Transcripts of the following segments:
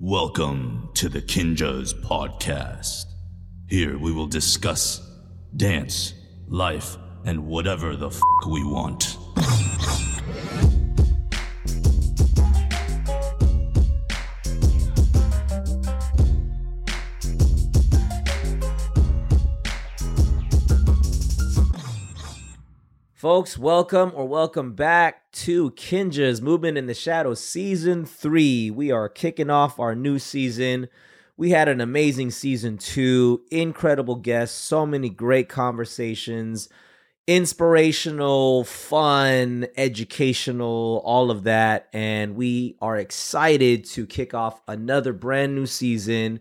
Welcome to the Kinjaz Podcast. Here we will discuss dance, life, and whatever the f we want. Folks, welcome or welcome back to Kinjaz Movement in the Shadows Season 3. We are kicking off our new season. We had an amazing season two, incredible guests, so many great conversations, inspirational, fun, educational, all of that. And we are excited to kick off another brand new season.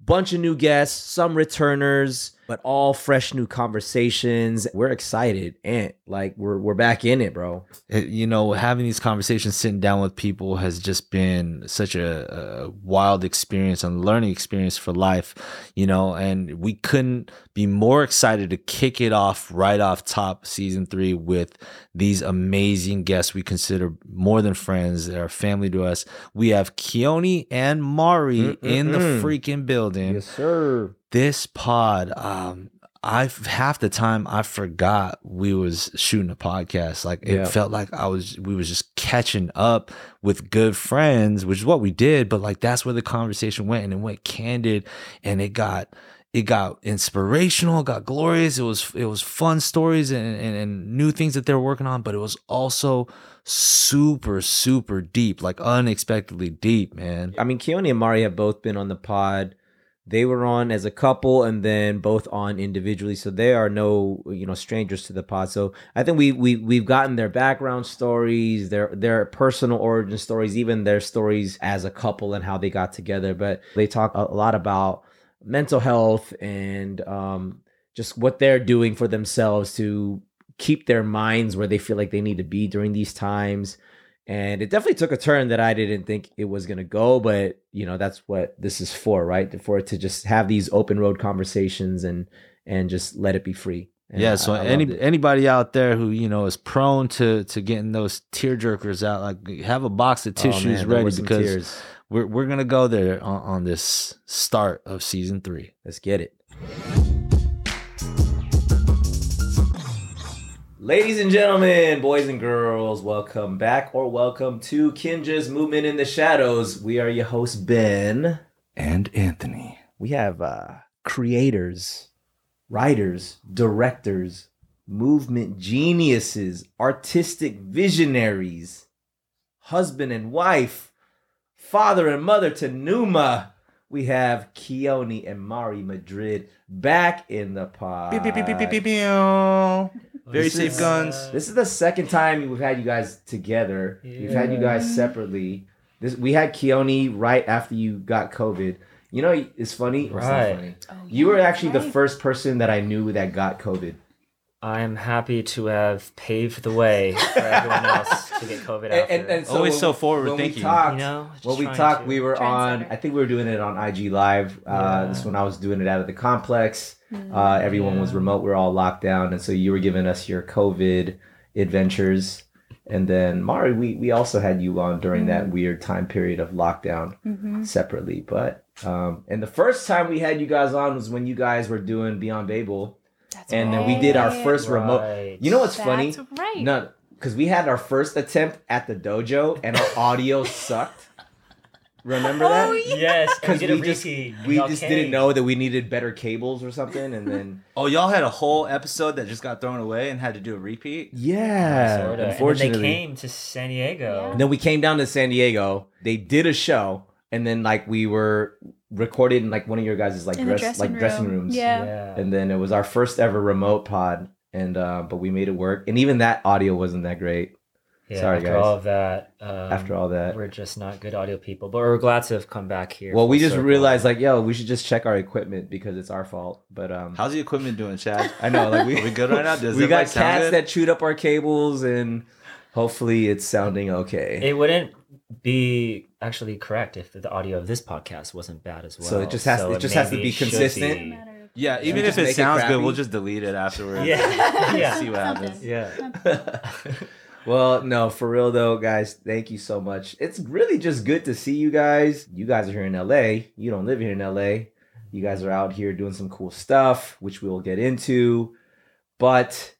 Bunch of new guests, some returners but all fresh new conversations. We're excited and like we're we're back in it, bro. Eh, you know, having these conversations, sitting down with people has just been such a, a wild experience and learning experience for life, you know, and we couldn't be more excited to kick it off right off top season three with these amazing guests we consider more than friends. They're family to us. We have Keone and Mari in the Mm-mm-mm. freaking building Yes, sir. This pod um i half the time i forgot we was shooting a podcast like it Yeah. felt like i was we was just catching up with good friends which is what we did but like that's where the conversation went and it went candid and it got it got inspirational it got glorious it was it was fun stories and, and, and new things that they were working on but it was also super super deep like unexpectedly deep man I mean, Keone and Mari have both been on the pod. They were on as a couple and then both on individually. So they are no, you know, strangers to the pod. So I think we we we've gotten their background stories, their their personal origin stories, even their stories as a couple and how they got together. But they talk a lot about mental health and um just what they're doing for themselves to keep their minds where they feel like they need to be during these times and it definitely took a turn that I didn't think it was gonna go. But you know, that's what this is for, right? For it to just have these open road conversations and and just let it be free. And yeah, I- so I any anybody out there who you know is prone to to getting those tear jerkers out, like have a box of Oh, tissues man, ready because tears. we're we're gonna go there on, on this start of season three. let's get it. Ladies and gentlemen, boys and girls, welcome back or welcome to Kinjaz Movement in the Shadows. We are your hosts, Ben. And Anthony, we have uh, creators, writers, directors, movement geniuses, artistic visionaries, husband and wife, father and mother to Numa. We have Keone and Mari Madrid back in the pod. Very This safe is- guns. Uh, this is the second time we've had you guys together. We've had you guys separately. This we had Keone right after you got COVID. You know, it's funny. It's not Right. funny. Oh, you were actually the first person that I knew that got COVID. I'm happy to have paved the way for everyone else to get COVID after. Always when- so forward when we thinking. talked- you know, just when we talked, to- we were on. I think we were doing it on IG Live. Uh, Yeah. This is when I was doing it out of the complex. Uh, everyone was remote. We are all locked down, and so you were giving us your COVID adventures. And then Mari, we we also had you on during that weird time period of lockdown Mm-hmm. separately. But um, and the first time we had you guys on was when you guys were doing Beyond Babel, That's and then we did our right. first remote. Right. You know what's funny? That's right. No, because we had our first attempt at the dojo and our audio sucked. Remember that? Oh, yeah. Yes, Because did we, just we Y'all just came. didn't know that we needed better cables or something, and then Oh, y'all had a whole episode that just got thrown away and had to do a repeat. yeah, Sorta. And then unfortunately. they came to San Diego. And then we came down to San Diego. They did a show, and then like we were recorded in like one of your guys' like dress dressing like dressing rooms. Yeah. Yeah. And then it was our first ever remote pod, and uh, but we made it work. And even that audio wasn't that great Yeah, Sorry, after guys. all of that. Um, after all that. we're just not good audio people, but we're glad to have come back here. Well, we just circle. realized like, yo, we should just check our equipment because it's our fault. But um, How's the equipment doing, Chad? I know like we Are we good right now? Does we got cats good? that chewed up our cables, and hopefully it's sounding okay. it wouldn't be actually correct if the audio of this podcast wasn't bad as well. So it just has- it just has to be consistent. be. Yeah, we even if it it sounds crappy? good, we'll just delete it afterwards. Yeah, yeah, See what happens. yeah. well, no, for real though, guys, thank you so much. It's really just good to see you guys. You guys are here in LA. You don't live here in LA. You guys are out here doing some cool stuff, which we will get into. But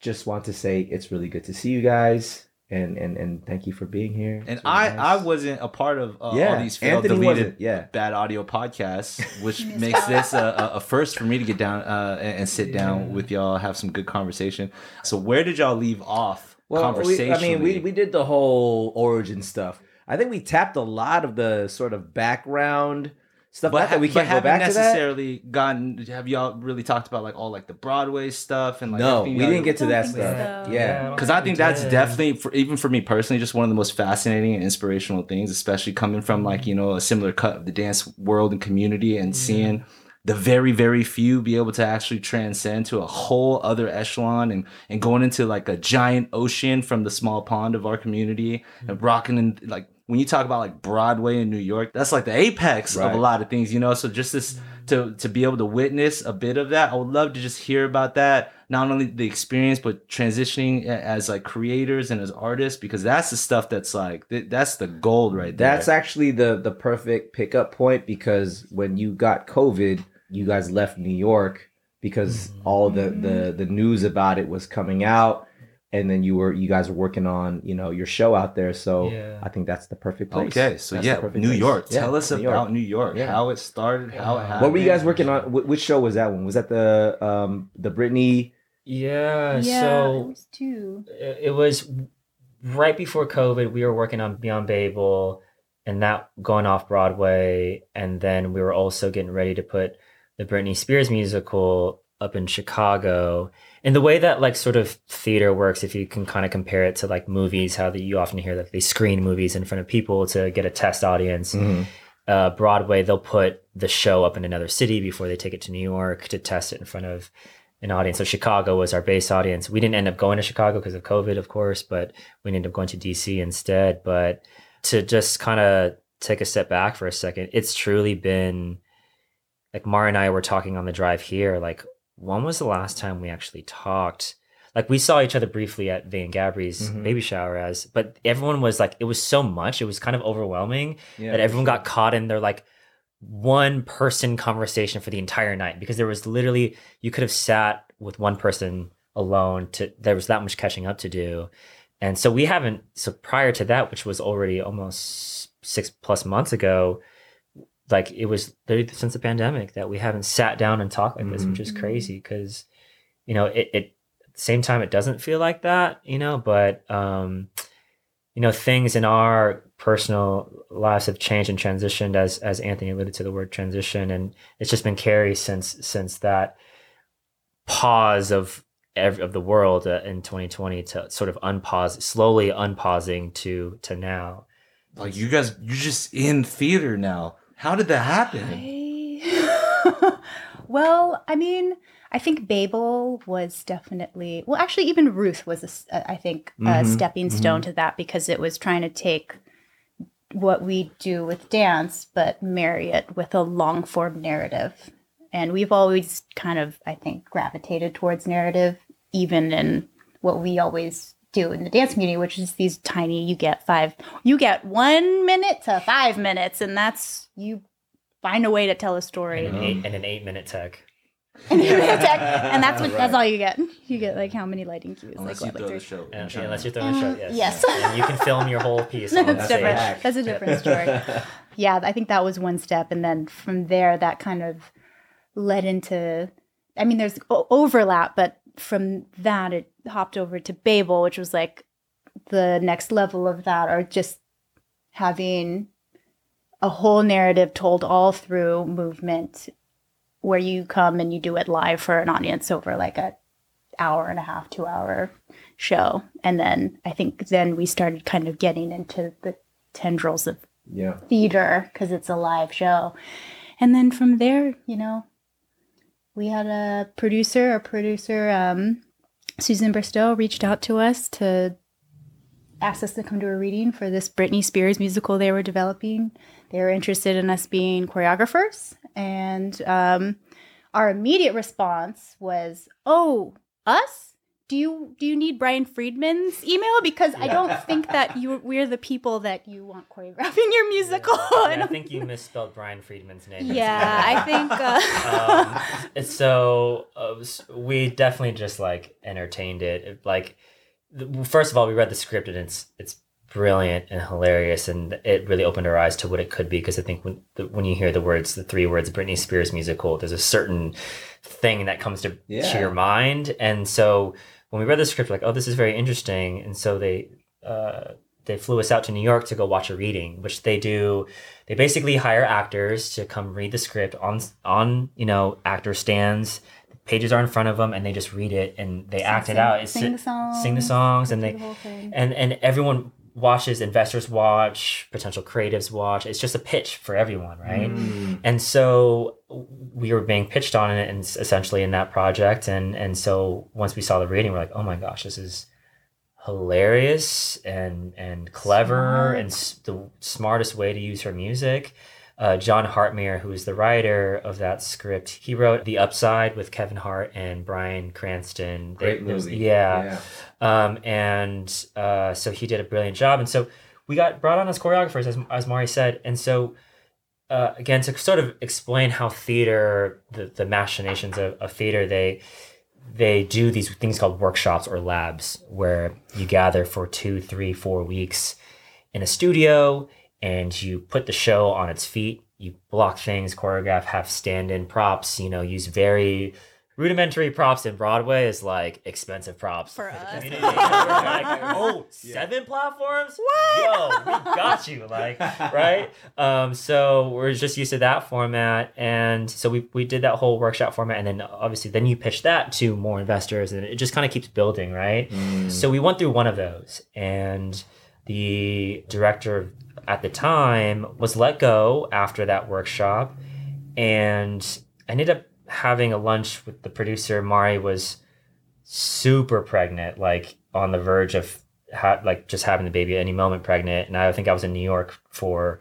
just want to say it's really good to see you guys. And and and thank you for being here. And really I, nice. I wasn't a part of uh, Yeah, all these failed Anthony deleted wasn't, yeah. bad audio podcasts, which makes this a, a- a first for me to get down uh, and, and sit down Yeah. with y'all, have some good conversation. So where did y'all leave off Well, we. I mean, we we did the whole origin stuff. I think we tapped a lot of the sort of background stuff. Not that we can't go haven't to that. necessarily gotten. Have y'all really talked about like all like the Broadway stuff and like No, we didn't get to that stuff. so. Yeah. because I think that's definitely for even for me personally, just one of the most fascinating and inspirational things, especially coming from like you know a similar cut of the dance world and community, and seeing the very very few be able to actually transcend to a whole other echelon and and going into like a giant ocean from the small pond of our community and rocking and like when you talk about like Broadway in New York, that's like the apex of a lot of things, you know. So just this to to be able to witness a bit of that, I would love to just hear about that. Not only the experience, but transitioning as like creators and as artists, because that's the stuff that's like th- that's the gold right there. That's actually the the perfect pickup point because when you got COVID, you guys left New York because mm-hmm. all the the the news about it was coming out, and then you were you guys were working on you know your show out there. So Yeah. I think that's the perfect place. okay. So That's yeah, New place. York. Yeah, Tell us New York. about New York. Yeah. How it started. How it happened. What were you guys working on? Wh- Which show was that one? Was that the um the Britney? Yeah, yeah, it so was two. it it was right before COVID. We were working on Beyond Babel and that going off Broadway. And then we were also getting ready to put the Britney Spears musical up in Chicago. And the way that like sort of theater works, if you can kind of compare it to like movies, how that you often hear that they screen movies in front of people to get a test audience. Uh, Broadway, they'll put the show up in another city before they take it to New York to test it in front of an audience. So Chicago was our base audience. We didn't end up going to Chicago because of COVID, of course, but we ended up going to DC instead. But to just kind of take a step back for a second, it's truly been like Mari and I were talking on the drive here. Like, when was the last time we actually talked? Like we saw each other briefly at Van Gabri's Mhm. baby shower as, but everyone was like, it was so much, it was kind of overwhelming Yeah, that everyone got caught in their like one person conversation for the entire night because there was literally you could have sat with one person alone to there was that much catching up to do and so we haven't so prior to that which was already almost six plus months ago like it was literally since the pandemic that we haven't sat down and talked like this which is Mhm. crazy because you know it, it at the same time it doesn't feel like that you know but um you know things in our personal lives have changed and transitioned as as anthony alluded to the word transition and it's just been carry since since that pause of ev- of the world uh, in 2020 to sort of unpause slowly unpausing to to now Like you guys, you're just in theater now. How did that happen? I... well, I mean, I think Babel was definitely well. Actually, even Ruth was, a I think, a Mhm, stepping stone to that because it was trying to take what we do with dance, but marry it with a long form narrative. And we've always kind of, I think, gravitated towards narrative, even in what we always do in the dance community, which is these tiny, you get five, you get one minute to five minutes, and that's you find a way to tell a story. and an eight, and an eight minute tech and that's what that's all you get. You get like how many lighting cues? Unless like you throw the show. in and, China. unless you're throwing a shot Uh, yes yes. and you can film your whole piece on That's stage. different. hack. That's a different story. yeah, I think that was one step, and then from there, that kind of led into. I mean, there's o- overlap, but from that, it hopped over to Babel, which was like the next level of that, or just having a whole narrative told all through movement, where you come and you do it live for an audience over like a hour and a half, two hour show, and then I think then we started kind of getting into the tendrils of Yeah. theater because it's a live show. And then from there, you know, we had a producer, a producer, um, Susan Bristow, reached out to us to ask us to come to a reading for this Britney Spears musical they were developing. They were interested in us being choreographers. And um, our immediate response was, Oh, us? Do you do you need Brian Friedman's email because I don't think that you we're the people that you want choreographing your musical. I Yeah, I don't think you misspelled Brian Friedman's name. Yeah, I think. Uh, um, so uh, we definitely just like entertained it. It, Like, first of all, we read the script and it's it's brilliant and hilarious, and it really opened our eyes to what it could be. Because I think when the, when you hear the words, the three words, Britney Spears musical, there's a certain thing that comes to to your mind, and so when we read the script, we're like, oh, this is very interesting, and so they. Uh, they flew us out to New York to go watch a reading, which they do. They basically hire actors to come read the script on on you know actor stands. Pages are in front of them, and they just read it and they act it sing- out. It's sing the songs, sing the songs, and they the and and everyone watches. Investors watch, potential creatives watch. It's just a pitch for everyone, right? Mm. And so we were being pitched on it, and essentially in that project, and and so once we saw the reading, we're like, oh my gosh, this is hilarious and and clever Smart. and s- the smartest way to use her music. Uh, Jon Hartmere, who is the writer of that script, he wrote The Upside with Kevin Hart and Bryan Cranston. They- Great was- movie. yeah. Um, and uh, so he did a brilliant job. And so we got brought on as choreographers, as, as Mari said. And so, uh, again, to sort of explain how theater, the, the machinations of, of theater, they they do these things called workshops or labs where you gather for two, three, four weeks in a studio and you put the show on its feet. You block things, choreograph, have stand-in props. You know, use very rudimentary props. In Broadway is like expensive props For the us. community. Like, oh, seven platforms? What? Yo, we got you. Like, right? Um, so we're just used to that format, and so we we did that whole workshop format, and then obviously then you pitch that to more investors, and it just kind of keeps building, right? Mm. So we went through one of those, and the director at the time was let go after that workshop, and I ended up having a lunch with the producer. Mari was super pregnant, like on the verge of ha- like just having the baby at any moment pregnant, and I think I was in New York for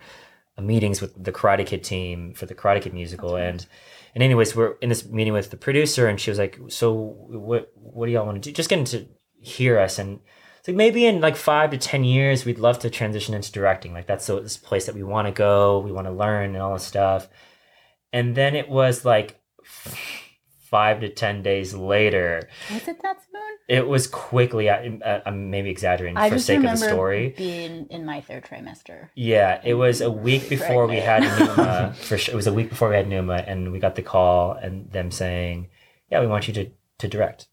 meetings with the Karate Kid team for the Karate Kid musical, and and anyways, we're in this meeting with the producer, and she was like, "So what what do y'all want to do? Just getting to hear us and." It's like maybe in like five to ten years, we'd love to transition into directing. Like that's the this place that we want to go, we want to learn and all this stuff. And then it was like five to ten days later, Was it that soon? it was quickly. I, I- uh, I'm maybe exaggerating I for sake of the remember story. being in my third trimester. Yeah, it was a week before we had Numa. For sure, it was a week before we had Numa, and we got the call and them saying, "Yeah, we want you to to direct."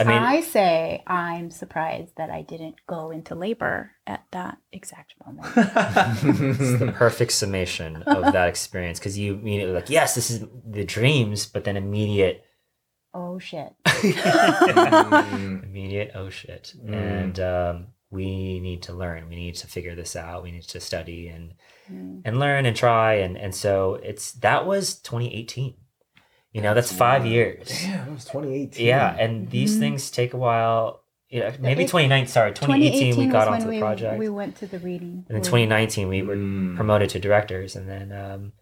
I I, say I'm surprised that I didn't go into labor at that exact moment. it's the perfect summation of that experience because you immediately like, "Yes, this is the dreams," but then immediate oh shit. Mm. immediate oh shit Mm. and um, we need to learn we need to figure this out we need to study and Mm. and learn and try and and so it's that was 2018 you know that's five years Damn, it was 2018. yeah and these Mhm. things take a while you know, maybe It- 2019 sorry 2018, we got onto the we, project We went to the reading. and then 2019 we were Mm. promoted to directors and then um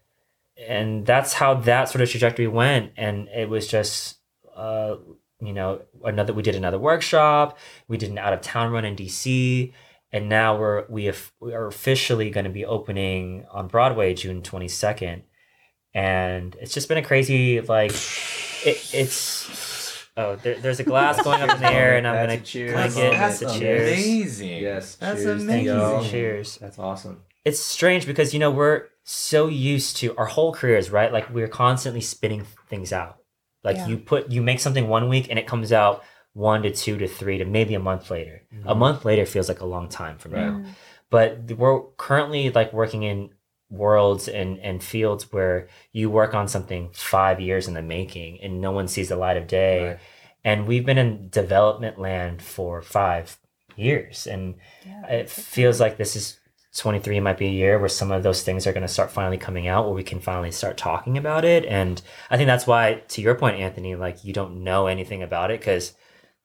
and that's how that sort of trajectory went and it was just uh you know another we did another workshop we did an out of town run in dc and now we're we, have, we are officially going to be opening on broadway june 22nd and it's just been a crazy like it, it's oh there, there's a glass going up in the air and i'm That's gonna a cheers. clink it That's it's a cheers amazing. Yes. That's cheers to amazing. y'all. cheers That's awesome. it's strange because you know we're so used to our whole careers right like we're constantly spitting things out like Yeah. you put you make something one week and it comes out one to two to three to maybe a month later a month later feels like a long time from now Mm. but we're currently like working in worlds and and fields where you work on something five years in the making and no one sees the light of day. Right. and we've been in development land for five years. And Yeah, it feels like this is 23 might be a year where some of those things are going to start finally coming out where we can finally start talking about it. And i think that's why to your point anthony like you don't know anything about it because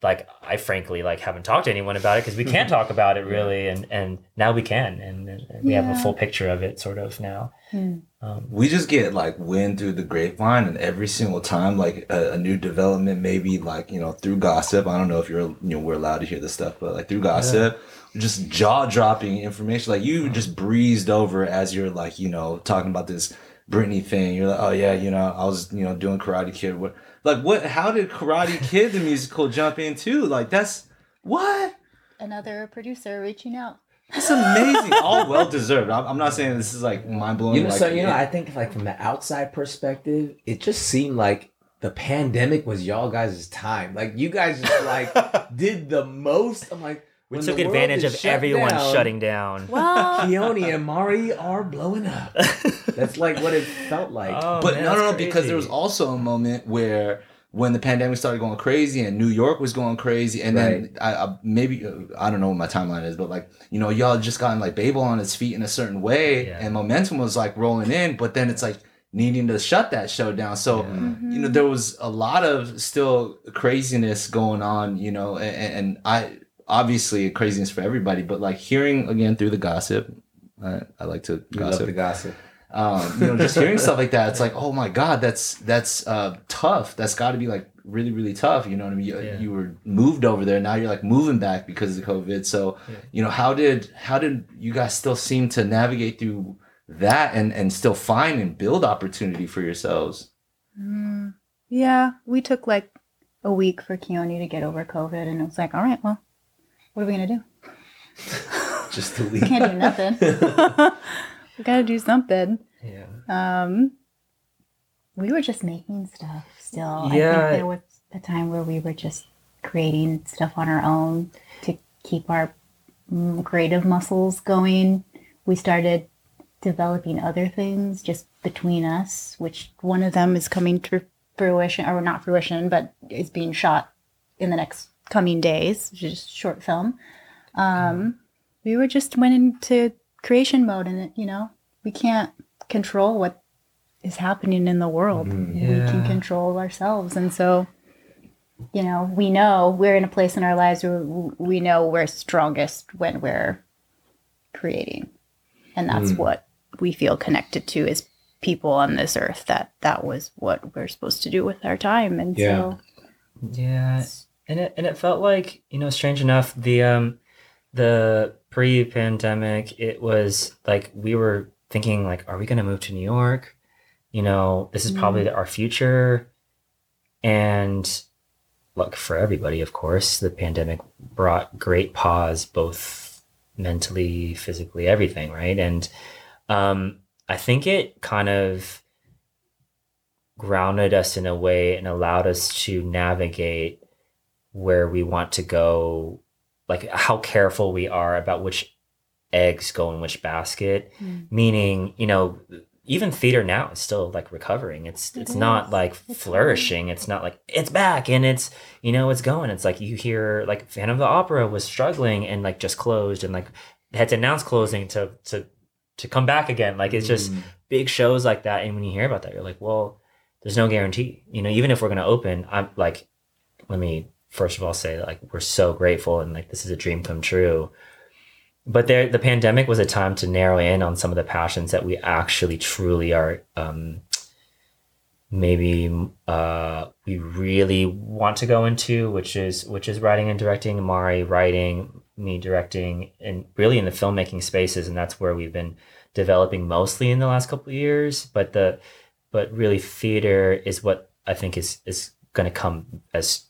like I frankly like haven't talked to anyone about it because we can't talk about it really, and and now we can, and, and we have a full picture of it sort of now. Hmm. Um, we just get like wind through the grapevine and every single time like a, a new development maybe like you know through gossip i don't know if you're you know we're allowed to hear this stuff but like through gossip just jaw-dropping information like you just breezed over as you're like you know talking about this Britney thing you're like oh yeah you know i was you know doing karate kid what like what how did karate kid the musical jump in too like that's what Another producer reaching out. That's amazing all well deserved I'm, I'm not saying this is like mind-blowing You know, like, so you know, it- I think like from the outside perspective, it just seemed like the pandemic was y'all guys' time. Like you guys just like did the most. I'm like, we when took advantage of everyone down, shutting down. Well, Keone and Mari are blowing up. That's like what it felt like. Oh, but man, no, no, no, because there was also a moment where when the pandemic started going crazy and New York was going crazy, and then I, I maybe uh, I don't know what my timeline is, but like you know, y'all just gotten like Babel on its feet in a certain way, Yeah. and momentum was like rolling in, but then it's like needing to shut that show down. So Mm-hmm. you know, there was a lot of still craziness going on, you know, and, and I obviously a craziness for everybody, but like hearing again through the gossip. I, I like to We love gossip the gossip. um, you know, just hearing stuff like that, it's like, oh my god, that's that's uh, tough. That's got to be like really, really tough. You know what I mean? You, Yeah. you were moved over there, now you're like moving back because of COVID. So, Yeah. you know, how did how did you guys still seem to navigate through that and and still find and build opportunity for yourselves? Mm, yeah, we took like a week for Keone to get over COVID, and it was like, all right, well, what are we gonna do? Just the We can't do nothing. we gotta do something. yeah. Um, we were just making stuff still. I Yeah. think there was a time where we were just creating stuff on our own to keep our mm, creative muscles going. We started developing other things just between us, which one of them is coming to fruition, or not fruition, but is being shot in the next coming days, which is short film. Um, we were just went into creation mode, and it, you know, we can't control what is happening in the world. We can control ourselves, and so you know, we know we're in a place in our lives where we know we're strongest when we're creating, and that's what we feel connected to as people on this earth. That that was what we're supposed to do with our time, and Yeah. so Yeah, and it and it felt like you know, strange enough, the um, the pre-pandemic, it was like we were thinking like, are we going to move to New York? You know, this is probably our future, and look for everybody. Of course, the pandemic brought great pause, both mentally, physically, everything, right? And um, I think it kind of grounded us in a way and allowed us to navigate where we want to go like how careful we are about which eggs go in which basket. Mm. meaning you know even theater now is still like recovering. It's It it's not like It's flourishing. It's not like it's back and it's you know it's going. It's like you hear like phantom of the opera was struggling and like just closed and like had to announce closing to to to come back again. Like it's just Mm. big shows like that. And when you hear about that you're like well there's no guarantee. You know even if we're going to open i'm like let me first of all say like we're so grateful and like this is a dream come true. But there the pandemic was a time to narrow in on some of the passions that we actually truly are um maybe uh we really want to go into which is which is writing and directing mari writing me directing and really in the filmmaking spaces and that's where we've been developing mostly in the last couple of years. But the but really theater is what i think is is going to come as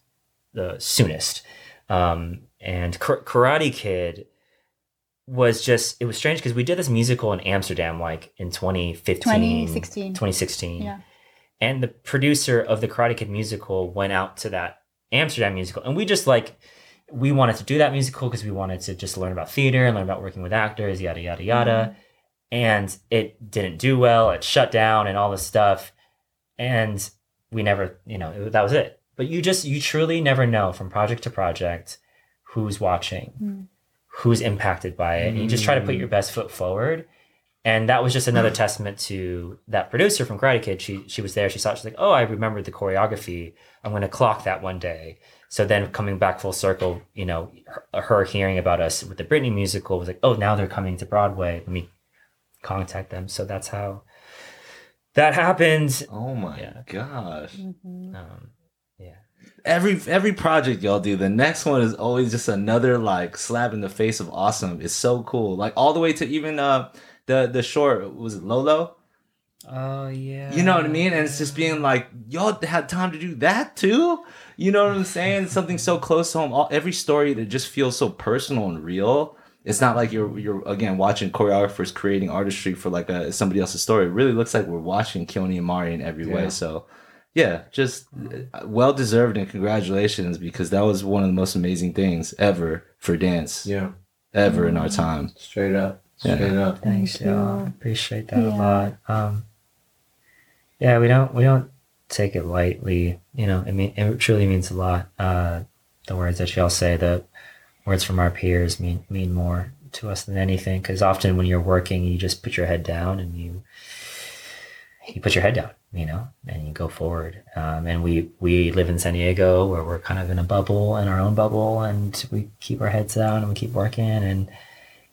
the soonest. Um and karate kid was just it was strange because we did this musical in amsterdam like in 2015 2016. 2016 Yeah. and the producer of the karate kid musical went out to that amsterdam musical and we just like we wanted to do that musical because we wanted to just learn about theater and learn about working with actors yada yada yada. And it didn't do well it shut down and all this stuff. And we never you know it, that was it but you just you truly never know from project to project who's watching Mm. who's impacted by it and you just try to put your best foot forward and that was just another testament to that producer from Karate Kid. She she was there. She saw. it, She's like, oh, I remembered the choreography. I'm going to clock that one day. So then coming back full circle, you know, her, her hearing about us with the Britney musical was like, oh, now they're coming to Broadway. Let me contact them. So that's how that happened. Oh my Yeah. gosh. Mhm. Um, yeah. Every every project y'all do, the next one is always just another like slap in the face of awesome. It's so cool. Like all the way to even uh the the short was it Lolo? Oh yeah. You know what I mean? And it's just being like, y'all had time to do that too. You know what I'm saying? Something so close to home. All, every story that just feels so personal and real. It's not like you're you're again watching choreographers creating artistry for like a somebody else's story. It really looks like we're watching Keone and Mari in every Yeah. way. So yeah, just well deserved and congratulations because that was one of the most amazing things ever for dance Yeah, ever in our time. straight up, Yeah. straight up. Thanks, Thank y'all. Appreciate that a lot. Um, yeah, we don't we don't take it lightly. You know, I mean, it truly means a lot. Uh, the words that y'all say, the words from our peers mean mean more to us than anything. Because often when you're working, you just put your head down and you you put your head down, you know, and you go forward. Um, and we we live in San Diego, where we're kind of in a bubble, in our own bubble, and we keep our heads down and we keep working and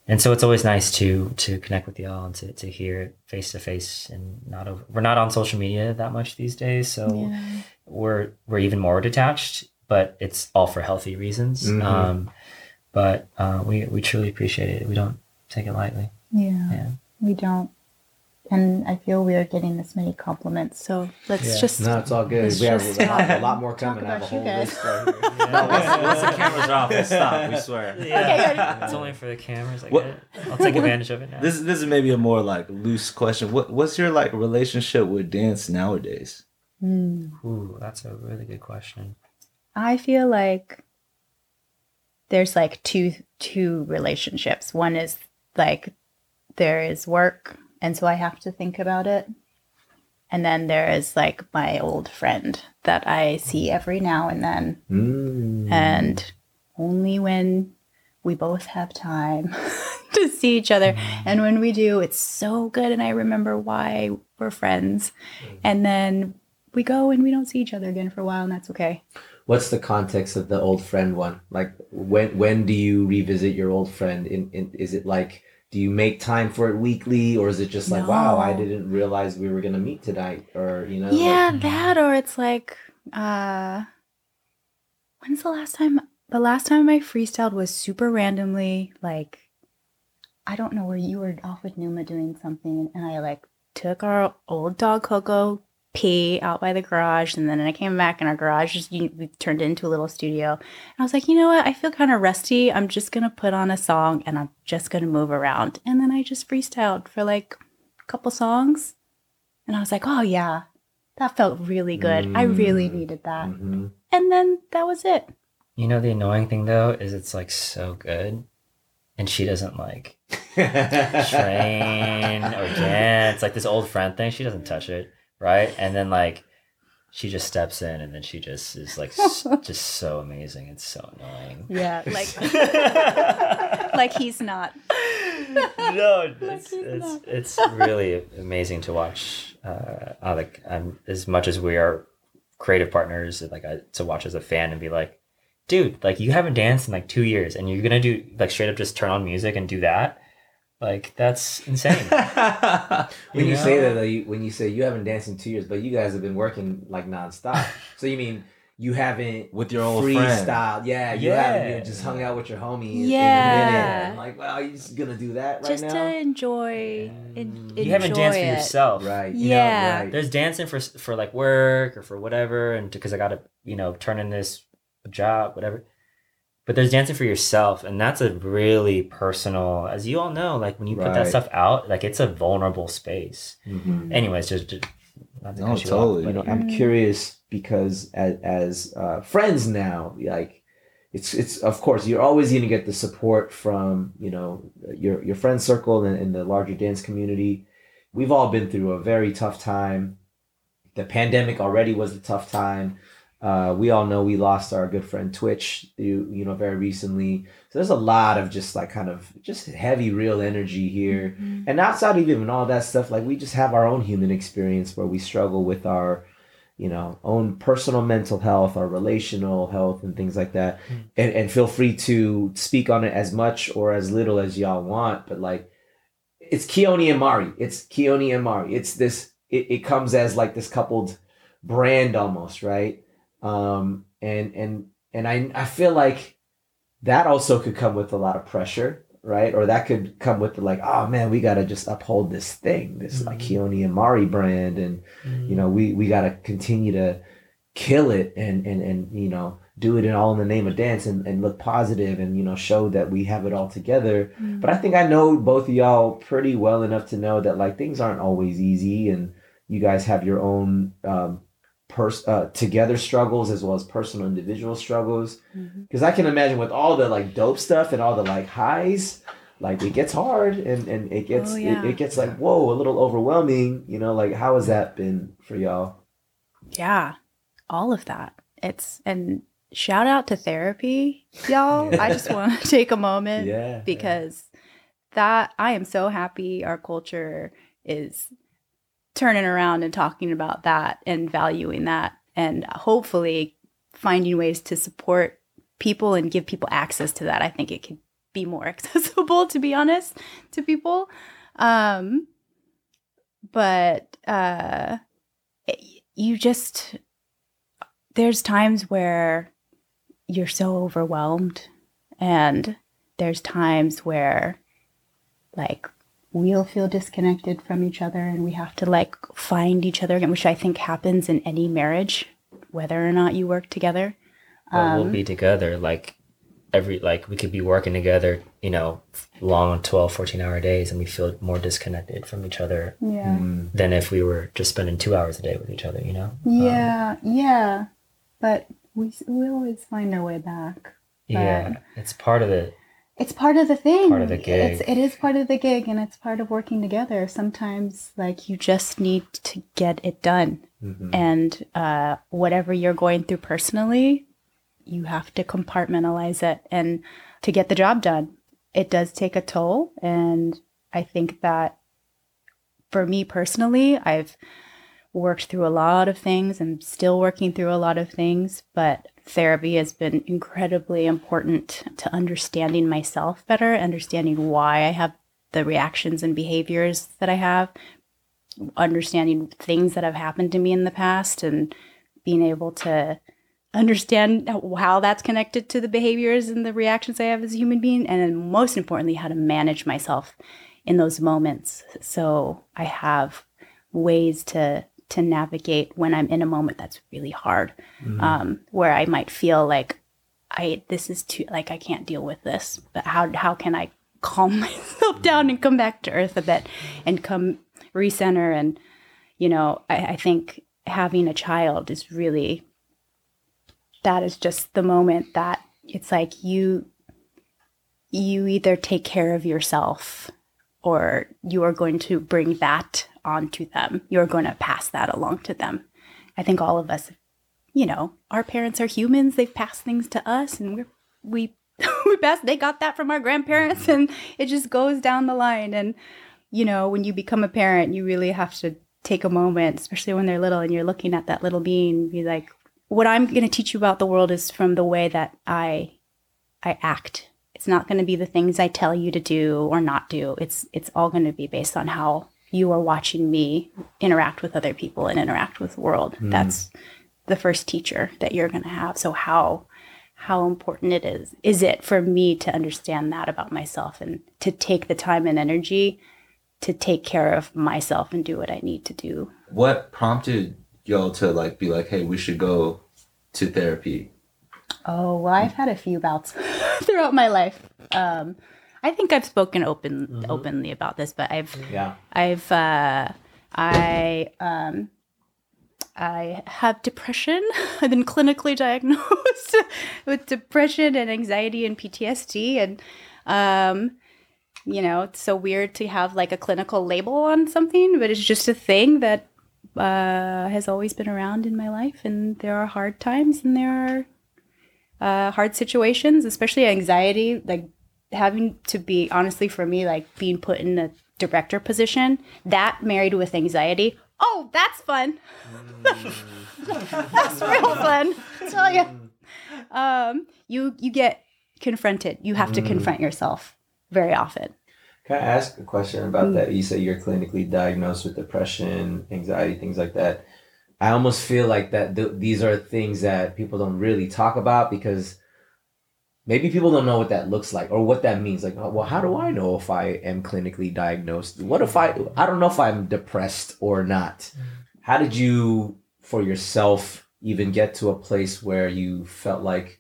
and so it's always nice to to connect with y'all and to, to hear it face to face and not over we're not on social media that much these days so Yeah. we're we're even more detached but it's all for healthy reasons Mhm. um but uh we we truly appreciate it we don't take it lightly Yeah. Yeah. We don't. And I feel we are getting this many compliments. So let's Yeah. just. No, it's all good. Let's we have just a lot, a lot more talk coming. I have a you whole guys. list right here. No, once, once the camera's off, we'll stop. We swear. yeah it's only for the cameras I What- get it. i'll take advantage of it now This this is maybe a more like loose question. What what's your like relationship with dance nowadays? Hmm. Ooh, that's a really good question I feel like there's like two two relationships. One is like there is work and so I have to think about it. And then there is like my old friend that I see every now and then Mm. and only when we both have time to see each other and when we do it's so good and I remember why we're friends. And then we go and we don't see each other again for a while and that's okay. What's the context of the old friend one? Like when when do you revisit your old friend? In, in is it like do you make time for it weekly, or is it just like wow, I didn't realize we were gonna meet tonight, or you know? Yeah, like- that or it's like uh when's the last time the last time I freestyled was super randomly like I don't know where you were off with Numa doing something and I like took our old dog Coco pee out by the garage and then I came back and our garage just you- we turned it into a little studio and I was like you know what I feel kind of rusty I'm just gonna put on a song and I'm just gonna move around and then I just freestyled for like a couple songs and I was like oh yeah that felt really good. I really Mm. needed that. Mhm. And then that was it. you know the annoying thing though is it's like so good and she doesn't like train or dance like this old friend thing she doesn't touch it right? And then like she just steps in and then she just is like s- just so amazing it's so annoying. Yeah, like like he's not. no it's, it's, it's really amazing to watch uh like i'm as much as we are creative partners like I, to watch as a fan and be like dude like you haven't danced in like two years and you're gonna do like straight up just turn on music and do that like that's insane when you You say that, though, you, when you say you haven't danced in two years, but you guys have been working like nonstop. so you mean you haven't With your old friend. freestyle? Yeah, you Yeah. haven't you just hung out with your homies. in- in a Yeah. minute. I'm like, well, you just gonna do that right just now? to enjoy en- you haven't danced for yourself right. you know, Yeah. right. there's dancing for for like work or for whatever and because i gotta you know turn in this job whatever but there's dancing for yourself and that's a really personal as you all know like when you put that stuff out like it's a vulnerable space. Mhm. anyways just, just not to No, cut you totally. off, you know but i'm curious because as, as uh, friends now like it's it's of course you're always going to get the support from you know your your friend circle and, and the larger dance community. We've all been through a very tough time. The pandemic already was a tough time Uh, we all know we lost our good friend Twitch, you, you know, very recently. So there's a lot of just like kind of just heavy, real energy here. And outside of even all that stuff, like we just have our own human experience where we struggle with our, you know, own personal mental health, our relational health, and things like that. And, and feel free to speak on it as much or as little as y'all want. But like, it's Keone and Mari. It's Keone and Mari. It's this. It, it comes as like this coupled brand almost, right? Um, and and and I I feel like that also could come with a lot of pressure, right? Or that could come with the like, oh man, we gotta just uphold this thing, this like Keone and Mari brand, and you know we we gotta continue to kill it and and and you know do it in all in the name of dance and, and look positive and you know show that we have it all together. But i think i know both of y'all pretty well enough to know that like things aren't always easy and you guys have your own um pers- uh, together struggles as well as personal individual struggles because i can imagine with all the like dope stuff and all the like highs like it gets hard and and it gets Oh, yeah. it, it gets like whoa a little overwhelming you know like how has that been for y'all Yeah, all of that. It's and shout out to therapy, y'all. I just want to take a moment yeah because that I am so happy our culture is turning around and talking about that and valuing that and hopefully finding ways to support people and give people access to that. I think it could be more accessible to be honest to people. Um but uh it- you just there's times where you're so overwhelmed and there's times where like we'll feel disconnected from each other and we have to like find each other again which i think happens in any marriage whether or not you work together. But we'll um, be together like every like we could be working together you know long 12 14 hour days and we feel more disconnected from each other yeah. Hmm. Than if we were just spending two hours a day with each other you know? Um, yeah yeah. But we we always find our way back. Yeah it's part of the It's part of the thing. Part of the gig. It's, it is part of the gig and it's part of working together. Sometimes, like, you just need to get it done. And uh, whatever you're going through personally, you have to compartmentalize it and to get the job done. It does take a toll. And I think that for me personally, I've worked through a lot of things and still working through a lot of things, but therapy has been incredibly important to understanding myself better, understanding why I have the reactions and behaviors that I have, understanding things that have happened to me in the past, and being able to understand how- that's connected to the behaviors and the reactions I have as a human being, and then most importantly, how to manage myself in those moments. So I have ways to to navigate when I'm in a moment that's really hard, um, where I might feel like I this is too like I can't deal with this. But how how can I calm myself down and come back to earth a bit and come recenter and you know I, I think having a child is really that is just the moment that it's like you you either take care of yourself or you are going to bring that onto them. You're going to pass that along to them. I think all of us, you know, our parents are humans. They've passed things to us, and we're we we. They got that from our grandparents, and it just goes down the line. And you know, when you become a parent, you really have to take a moment, especially when they're little, and you're looking at that little being. Be like, what I'm going to teach you about the world is from the way that I I act. It's not going to be the things I tell you to do or not do. It's it's all going to be based on how you are watching me interact with other people and interact with the world. Hmm. That's the first teacher that you're going to have. So how how important it is is it for me to understand that about myself and to take the time and energy to take care of myself and do what I need to do. What prompted y'all to like be like, hey, we should go to therapy? Oh, well, I've had a few bouts throughout my life. Um, I think I've spoken open openly about this, but I've Yeah. I've uh, I um, I have depression. I've been clinically diagnosed with depression and anxiety and PTSD, and um, you know, it's so weird to have like a clinical label on something, but it's just a thing that uh, has always been around in my life, and there are hard times and there are uh, hard situations, especially anxiety. Like having to be honestly for me, like being put in a director position, that married with anxiety. Oh, that's fun. that's real fun. I tell you. Um, you you get confronted. You have to confront yourself very often. Can I ask a question about that? You say you're clinically diagnosed with depression, anxiety, things like that. I almost feel like that th- these are things that people don't really talk about because maybe people don't know what that looks like or what that means. Like, oh, well, how do I know if I am clinically diagnosed? What if I I don't know if I'm depressed or not? Mm-hmm. How did you for yourself even get to a place where you felt like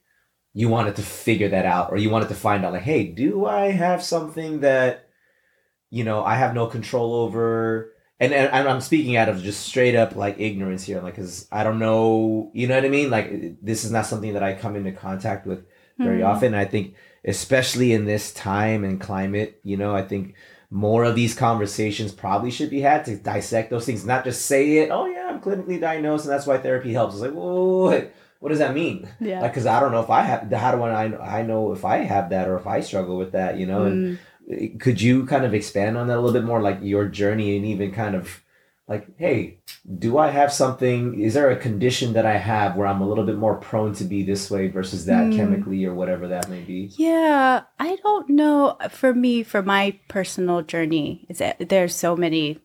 you wanted to figure that out or you wanted to find out like, hey, do I have something that you know I have no control over? And, and I'm speaking out of just straight up like ignorance here, like because I don't know, you know what I mean. Like this is not something that I come into contact with very Mhm. often. I think, especially in this time and climate, you know, I think more of these conversations probably should be had to dissect those things, not just say it. Oh yeah, I'm clinically diagnosed, and that's why therapy helps. It's like, whoa, what, what does that mean? Yeah. Like, because I don't know if I have. How do I? know- I know if I have that or if I struggle with that. You know, and Mm. Could you kind of expand on that a little bit more, like your journey and even kind of like, hey, do I have something? Is there a condition that I have where I'm a little bit more prone to be this way versus that Mm. chemically or whatever that may be? Yeah, I don't know. For me, for my personal journey, is that there's so many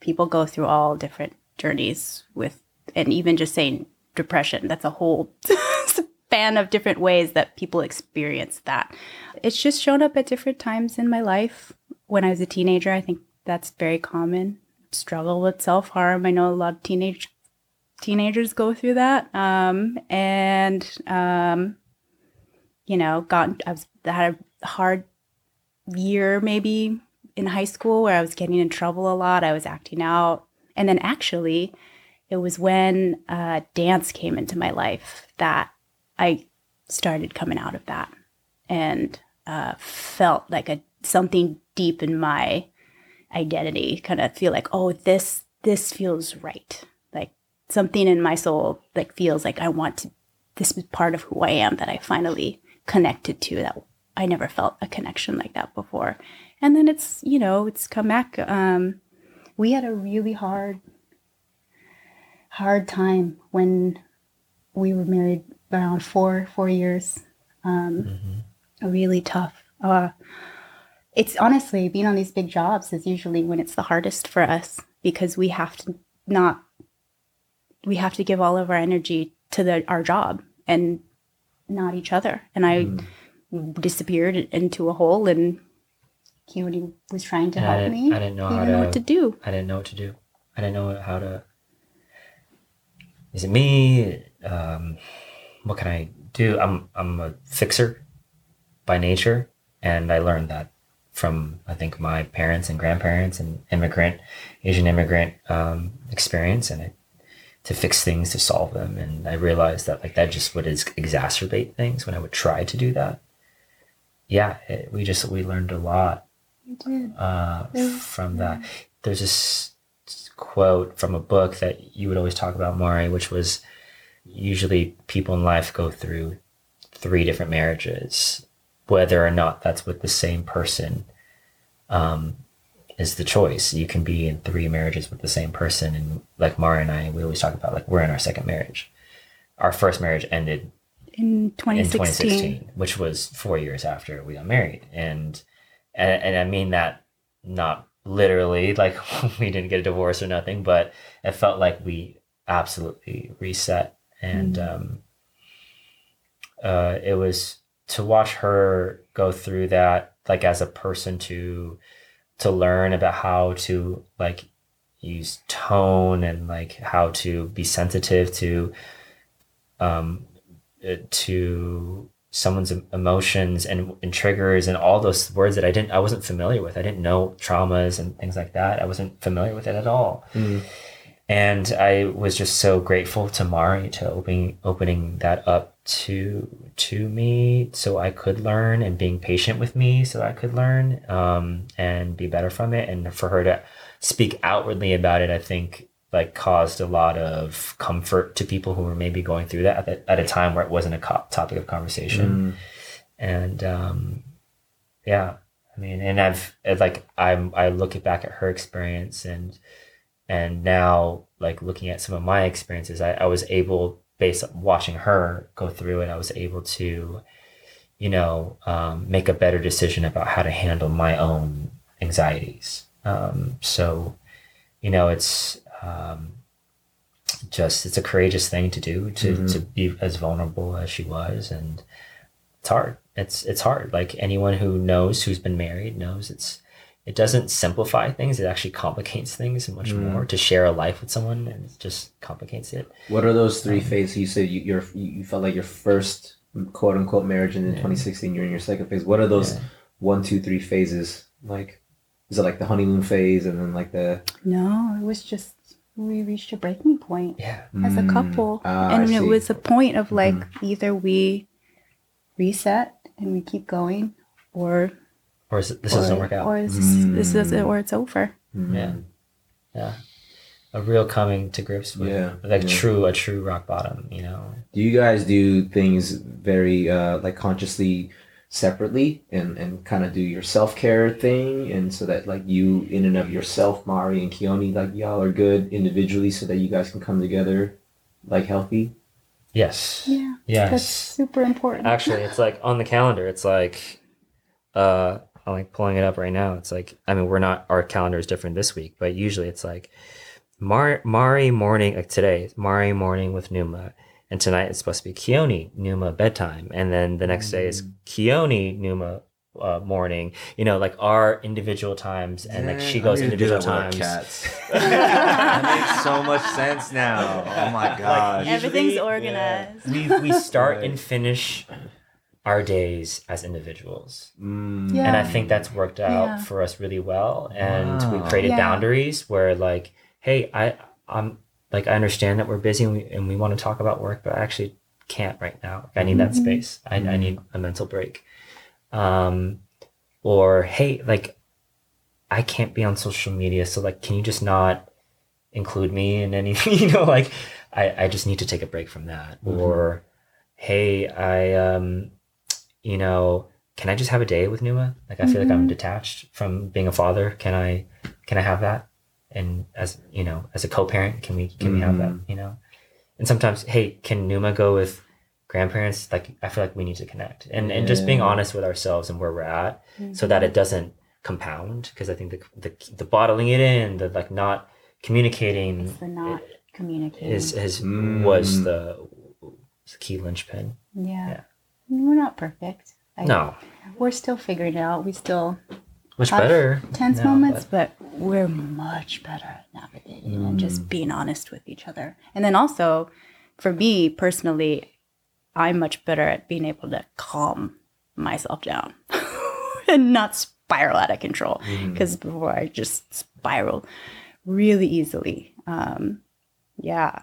people go through all different journeys with, and even just saying depression, that's a whole span of different ways that people experience that. It's just shown up at different times in my life. When I was a teenager, I think that's very common. Struggle with self harm. I know a lot of teenage teenagers go through that. Um, and um, you know, got I was had a hard year maybe in high school where I was getting in trouble a lot. I was acting out, and then actually, it was when uh, dance came into my life that I started coming out of that and uh, felt like a something deep in my identity kind of feel like oh this this feels right. Like something in my soul like feels like i want to this is part of who i am that i finally connected to that i never felt a connection like that before. And then it's you know it's come back um we had a really hard hard time when we were married around four four years um a really tough uh it's honestly being on these big jobs is usually when it's the hardest for us because we have to not we have to give all of our energy to the our job and not each other and i disappeared into a hole and Keone was trying to And help didn't- me I didn't know how know to- what to do I didn't know what to do. I didn't know how to. Is it me? Um, what can I do? I'm I'm a fixer by nature, and I learned that from I think my parents and grandparents and immigrant, Asian immigrant um, experience, and it, to fix things to solve them. And I realized that like that just would ex- exacerbate things when I would try to do that. Yeah, it, we just we learned a lot you did uh, from that. There's this quote from a book that you would always talk about, Mari, which was usually people in life go through three different marriages, whether or not that's with the same person. Um, is the choice. You can be in three marriages with the same person, and like Mari and I, we always talk about like we're in our second marriage. Our first marriage ended in in 2016, 2016, which was four years after we got married. And, and, and I mean that not literally, like we didn't get a divorce or nothing, but it felt like we absolutely reset. And um, uh, it was to watch her go through that, like as a person to to learn about how to like use tone and like how to be sensitive to um uh, to someone's emotions and, and triggers and all those words that I didn't I wasn't familiar with. I didn't know traumas and things like that. I wasn't familiar with it at all. And I was just so grateful to Mari to opening opening that up to to me so I could learn and being patient with me so I could learn um, and be better from it and for her to speak outwardly about it I think like caused a lot of comfort to people who were maybe going through that at, at a time where it wasn't a co- topic of conversation. And um, yeah, I mean, and I've like I'm I look back at her experience and and now like looking at some of my experiences, I, I was able based on watching her go through it, I was able to, you know, um, make a better decision about how to handle my own anxieties. Um, so, you know, it's um, just it's a courageous thing to do to to be as vulnerable as she was, and it's hard. It's it's hard. Like anyone who knows who's been married knows it's it doesn't simplify things. It actually complicates things much more. To share a life with someone and it just complicates it. What are those three phases? You said you, your you felt like your first quote unquote marriage, and in 2016 you're in your second phase. What are those Yeah. one, two, three phases like? Is it like the honeymoon phase, and then like the No, it was just we reached a breaking point Yeah. as a Mm, couple, ah, I and it see. Was a point of like either we reset and we keep going, or Or is it, this or, doesn't work out. or this, this is Mm. it, or it's over. yeah. Yeah. A real coming to grips with Yeah, like yeah. true a true rock bottom, you know. Do you guys do things very uh, like consciously separately and, and kind of do your self care thing and so that like you in and of yourself, Mari and Keone, like y'all are good individually so that you guys can come together like healthy? Yes. Yeah, Yes. that's super important. Actually, it's like on the calendar. It's like, uh, I'm like pulling it up right now. It's like, I mean, we're not our calendar is different this week, but usually it's like, Mar Mari morning like today, Mari morning with Numa, and tonight it's supposed to be Keone Numa bedtime, and then the next day is Keone Numa. Uh, morning, you know, like our individual times, and like she goes individual times. that makes so much sense now. Oh my gosh. Everything's usually, organized. We we start and finish our days as individuals. Mm. Yeah. and i think that's worked out Yeah. for us really well and we created Yeah. boundaries where like hey i i'm like i understand that we're busy and we, and we want to talk about work but i actually can't right now i need that space I, I need a mental break um or hey like i can't be on social media so like can you just not include me in anything you know like i i just need to take a break from that or hey i um you know can I just have a day with Numa? Like I feel like I'm mm-hmm. detached from being a father. Can I can I have that? And as you know, as a co-parent, can we can we have that? Mm-hmm. You know? And sometimes, hey, can Numa go with grandparents? Like I feel like we need to connect. And and just being honest with ourselves and where we're at so that mm-hmm. it doesn't compound. Because I think the, the the bottling it in, the like not communicating It's the not communicating. is is Mm. was the, the key linchpin. yeah. yeah. We're not perfect. I- No. we're still figuring it out. We still Much have better. tense moments, but, we're much better at navigating and Mm. just being honest with each other. And then also, for me personally, I'm much better at being able to calm myself down and not spiral out of control. Because before I just spiral really easily. Um, yeah.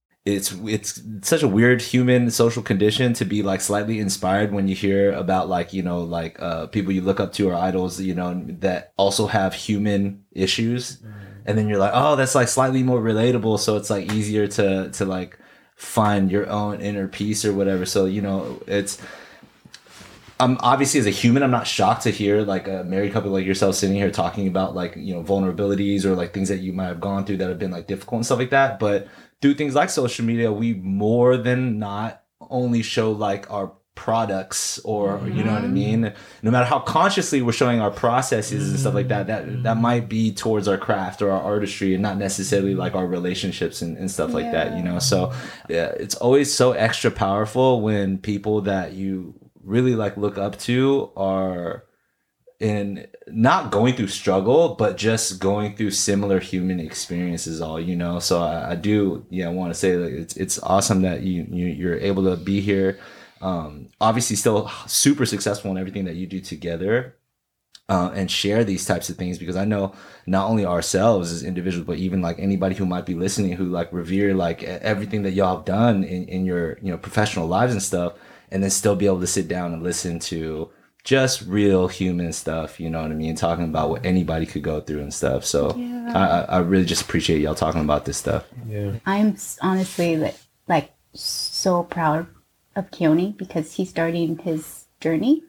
It's it's such a weird human social condition to be like slightly inspired when you hear about like you know like uh people you look up to or idols you know that also have human issues. And then you're like oh that's like slightly more relatable. So it's like easier to to like find your own inner peace or whatever. So you know it's I'm obviously as a human, I'm not shocked to hear like a married couple like yourself sitting here talking about like you know vulnerabilities or like things that you might have gone through that have been like difficult and stuff like that. But through things like social media, we more than not only show like our products or you know what I mm-hmm. mean. No matter how consciously we're showing our processes and stuff like that, that that mm-hmm. might be towards our craft or our artistry and not necessarily like our relationships and, and stuff like that. You know, so yeah, it's always so extra powerful when people that you really like look up to are in not going through struggle, but just going through similar human experiences. All you know, so I, I do, yeah, I want to say that it's it's awesome that you, you you're able to be here. Um, obviously, still super successful in everything that you do together, uh, and share these types of things because I know not only ourselves as individuals, but even like anybody who might be listening who like revere like everything that y'all have done in, in your you know professional lives and stuff, and then still be able to sit down and listen to just real human stuff. You know what I mean? Talking about what anybody could go through and stuff. So Yeah. I, I I really just appreciate y'all talking about this stuff. I'm honestly like, like so proud of Keone because he's starting his journey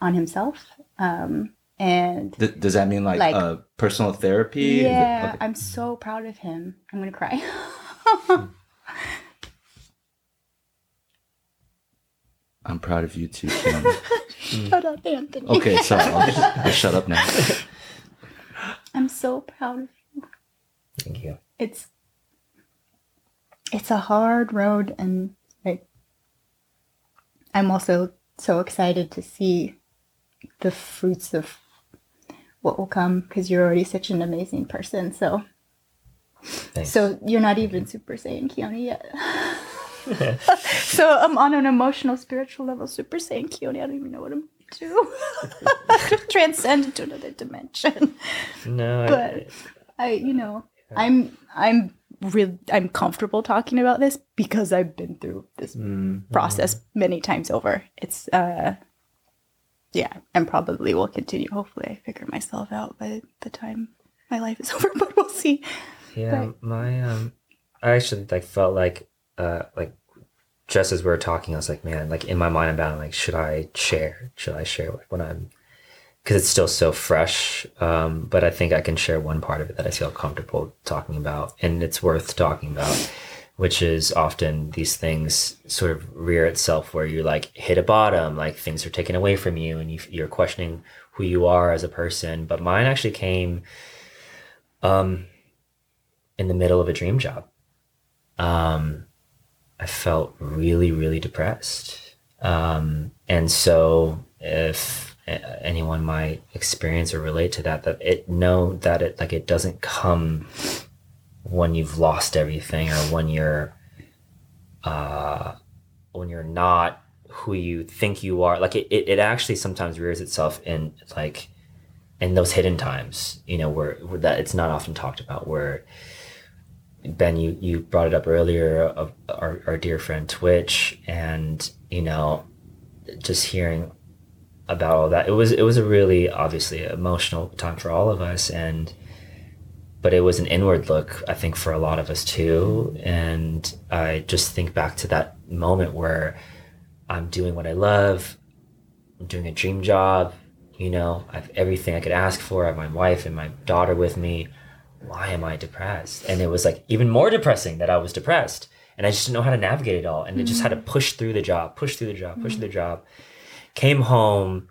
on himself. Um, and Th- does that mean like, Like- uh, personal therapy? yeah, Okay. I'm so proud of him. I'm gonna cry. I'm proud of you too. Kim. Shut up, Anthony. okay, sorry. I'll, just, I'll shut up now. I'm so proud of you. Thank you. It's it's a hard road and like I'm also so excited to see the fruits of what will come because you're already such an amazing person. So Thanks. so you're not even Super Saiyan Keone yet. so I'm on an emotional, spiritual level, Super Saiyan Keone. I don't even know what I'm do. Transcend into another dimension. no, But I, you know, I'm I'm really I'm comfortable talking about this because I've been through this process many times over. It's uh yeah, and probably will continue. Hopefully I figure myself out by the time my life is over, but we'll see. Yeah, But- my um, I actually like felt like uh like just as we were talking, I was like, man, like in my mind about it, like, should I share? Should I share when I'm because it's still so fresh. Um, but I think I can share one part of it that I feel comfortable talking about, and it's worth talking about, which is often these things sort of rear itself where you like hit a bottom, like things are taken away from you, and you, you're questioning who you are as a person. But mine actually came um, in the middle of a dream job. Um, I felt really, really depressed. Um, and so if anyone might experience or relate to that, that it know that it like it doesn't come when you've lost everything or when you're uh when you're not who you think you are. Like it, it, it actually sometimes rears itself in like in those hidden times, you know, where, where that it's not often talked about where Ben, you, you brought it up earlier of our, our dear friend Twitch and, you know, just hearing about all that. It was, it was a really obviously emotional time for all of us. And, but it was an inward look, I think, for a lot of us too. And I just think back to that moment where I'm doing what I love, I'm doing a dream job, you know, I have everything I could ask for. I have my wife and my daughter with me why am I depressed? And it was like even more depressing that I was depressed. And I just didn't know how to navigate it all. And it just had to push through the job, push through the job, push through the job. Came home,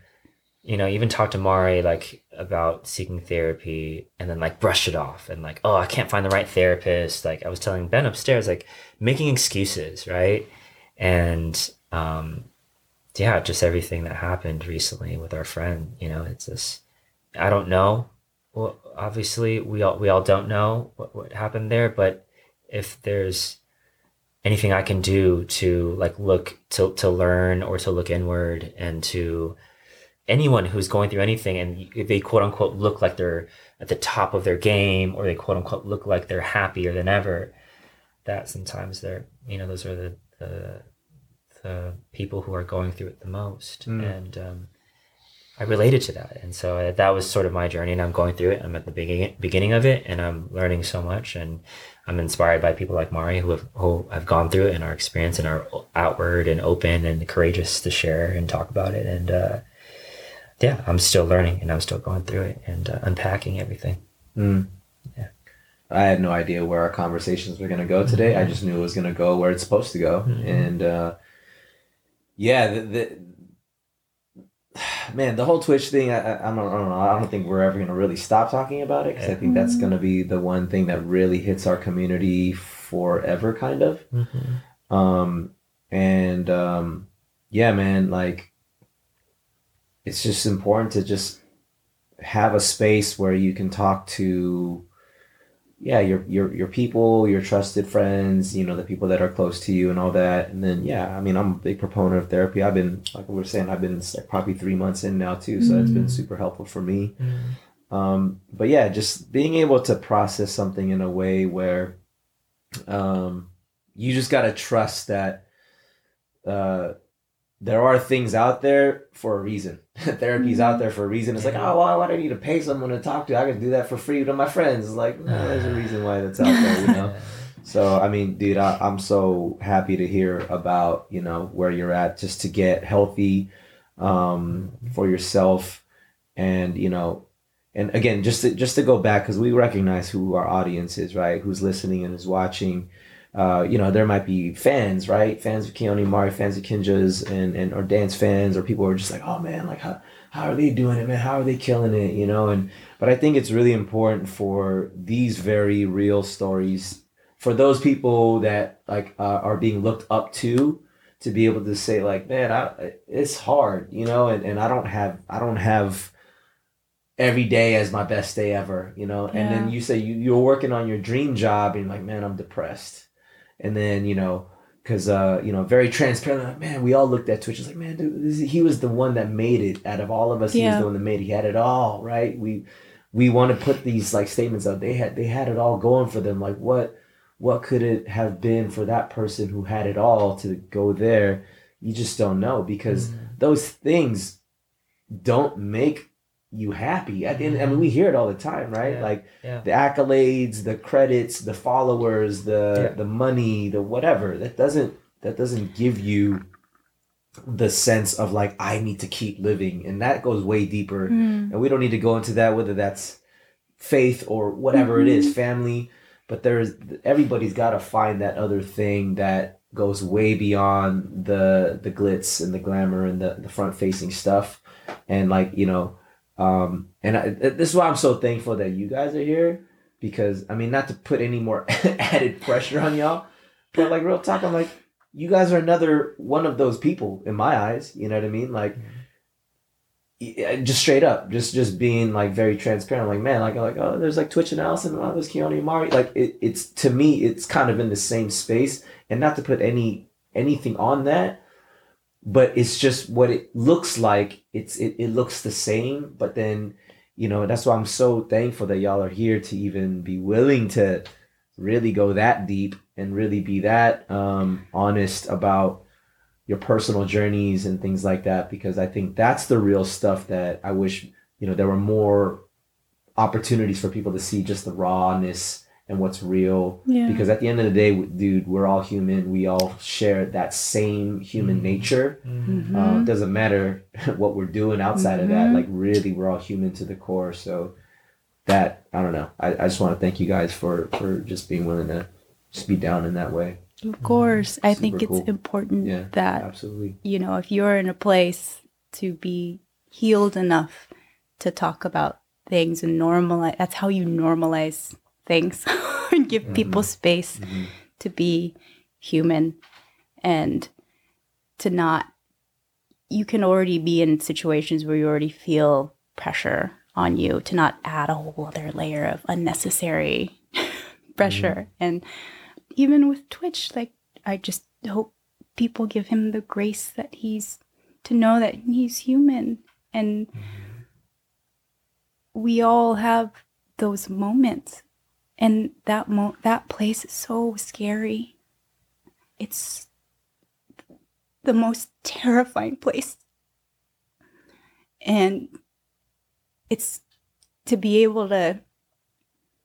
you know, even talked to Mari like about seeking therapy and then like brushed it off and like, oh, I can't find the right therapist. Like I was telling Ben upstairs, like making excuses, right? And um yeah, just everything that happened recently with our friend, you know, it's just I don't know well obviously we all we all don't know what, what happened there but if there's anything i can do to like look to to learn or to look inward and to anyone who's going through anything and they quote unquote look like they're at the top of their game or they quote unquote look like they're happier than ever that sometimes they're you know those are the the, the people who are going through it the most. And um I related to that. And so uh, that was sort of my journey and I'm going through it. I'm at the beginning, beginning of it and I'm learning so much and I'm inspired by people like Mari who have, who have gone through it and are experienced and are outward and open and courageous to share and talk about it. And, uh, yeah, I'm still learning and I'm still going through it and uh, unpacking everything. Yeah, I had no idea where our conversations were going to go today. I just knew it was going to go where it's supposed to go. And uh, yeah, the, the man, the whole Twitch thing, I, I, I, don't, I don't know. I don't think we're ever going to really stop talking about it because I think that's going to be the one thing that really hits our community forever, kind of. Um, and um, yeah, man, like it's just important to just have a space where you can talk to yeah your your your people your trusted friends you know the people that are close to you and all that. And then yeah i mean i'm a big proponent of therapy. I've been like we were saying i've been like probably three months in now too so it's been super helpful for me. Um but yeah just being able to process something in a way where um you just got to trust that uh there are things out there for a reason. Therapy's out there for a reason. It's like, oh, why do I need to pay someone to talk to? I can do that for free to my friends. It's like, no, there's a reason why that's out there, you know? So, I mean, dude, I, I'm so happy to hear about, you know, where you're at just to get healthy um, for yourself. And, you know, and again, just to, just to go back, because we recognize who our audience is, right? Who's listening and is watching uh, you know, there might be fans, right? Fans of Keone Mari, fans of Kinjaz, and and or dance fans, or people who are just like, oh man, like how how are they doing it, man? How are they killing it? You know, and but I think it's really important for these very real stories for those people that like uh, are being looked up to to be able to say like, man, I, it's hard, you know, and, and I don't have I don't have every day as my best day ever, you know. And then you say you, you're working on your dream job and you're like, man, I'm depressed. And then, you know, because, uh, you know, very transparent, like, man, we all looked at Twitch. It's like, man, dude, this, he was the one that made it out of all of us. He was the one that made it. He had it all, right? We, we want to put these like statements out. They had, they had it all going for them. Like what, what could it have been for that person who had it all to go there? You just don't know because those things don't make you happy. At the end, I mean, we hear it all the time, right? Yeah. Like Yeah. the accolades, the credits, the followers, the Yeah. the money, the whatever. That doesn't that doesn't give you the sense of like I need to keep living, and that goes way deeper. Mm. And we don't need to go into that whether that's faith or whatever it is, family. But there's everybody's got to find that other thing that goes way beyond the the glitz and the glamour and the the front facing stuff, and like you know um and I, this is why i'm so thankful that you guys are here because i mean not to put any more added pressure on y'all but like real talk i'm like you guys are another one of those people in my eyes you know what i mean? Like y- just straight up just just being like very transparent like man like like oh there's like twitch and allison oh there's keone and mari like it, it's to me it's kind of in the same space and not to put any anything on that but it's just what it looks like. It's it, it looks the same but then you know that's why i'm so thankful that y'all are here to even be willing to really go that deep and really be that um honest about your personal journeys and things like that because i think that's the real stuff that i wish you know there were more opportunities for people to see just the rawness and what's real Yeah. because at the end of the day dude we're all human we all share that same human nature Mm-hmm. uh, it doesn't matter what we're doing outside of that Mhm. like really we're all human to the core so that i don't know i, I just want to thank you guys for for just being willing to just be down in that way Of course. I think it's cool. important Yeah, that, absolutely you know, if you're in a place to be healed enough to talk about things and normalize, that's how you normalize things and give people mm-hmm. space Mhm. to be human and to not, you can already be in situations where you already feel pressure on you to not add a whole other layer of unnecessary pressure. Mm-hmm. And even with Twitch, like I just hope people give him the grace that he's to know that he's human and mm-hmm. we all have those moments and that mo- that place is so scary. It's the most terrifying place. And it's to be able to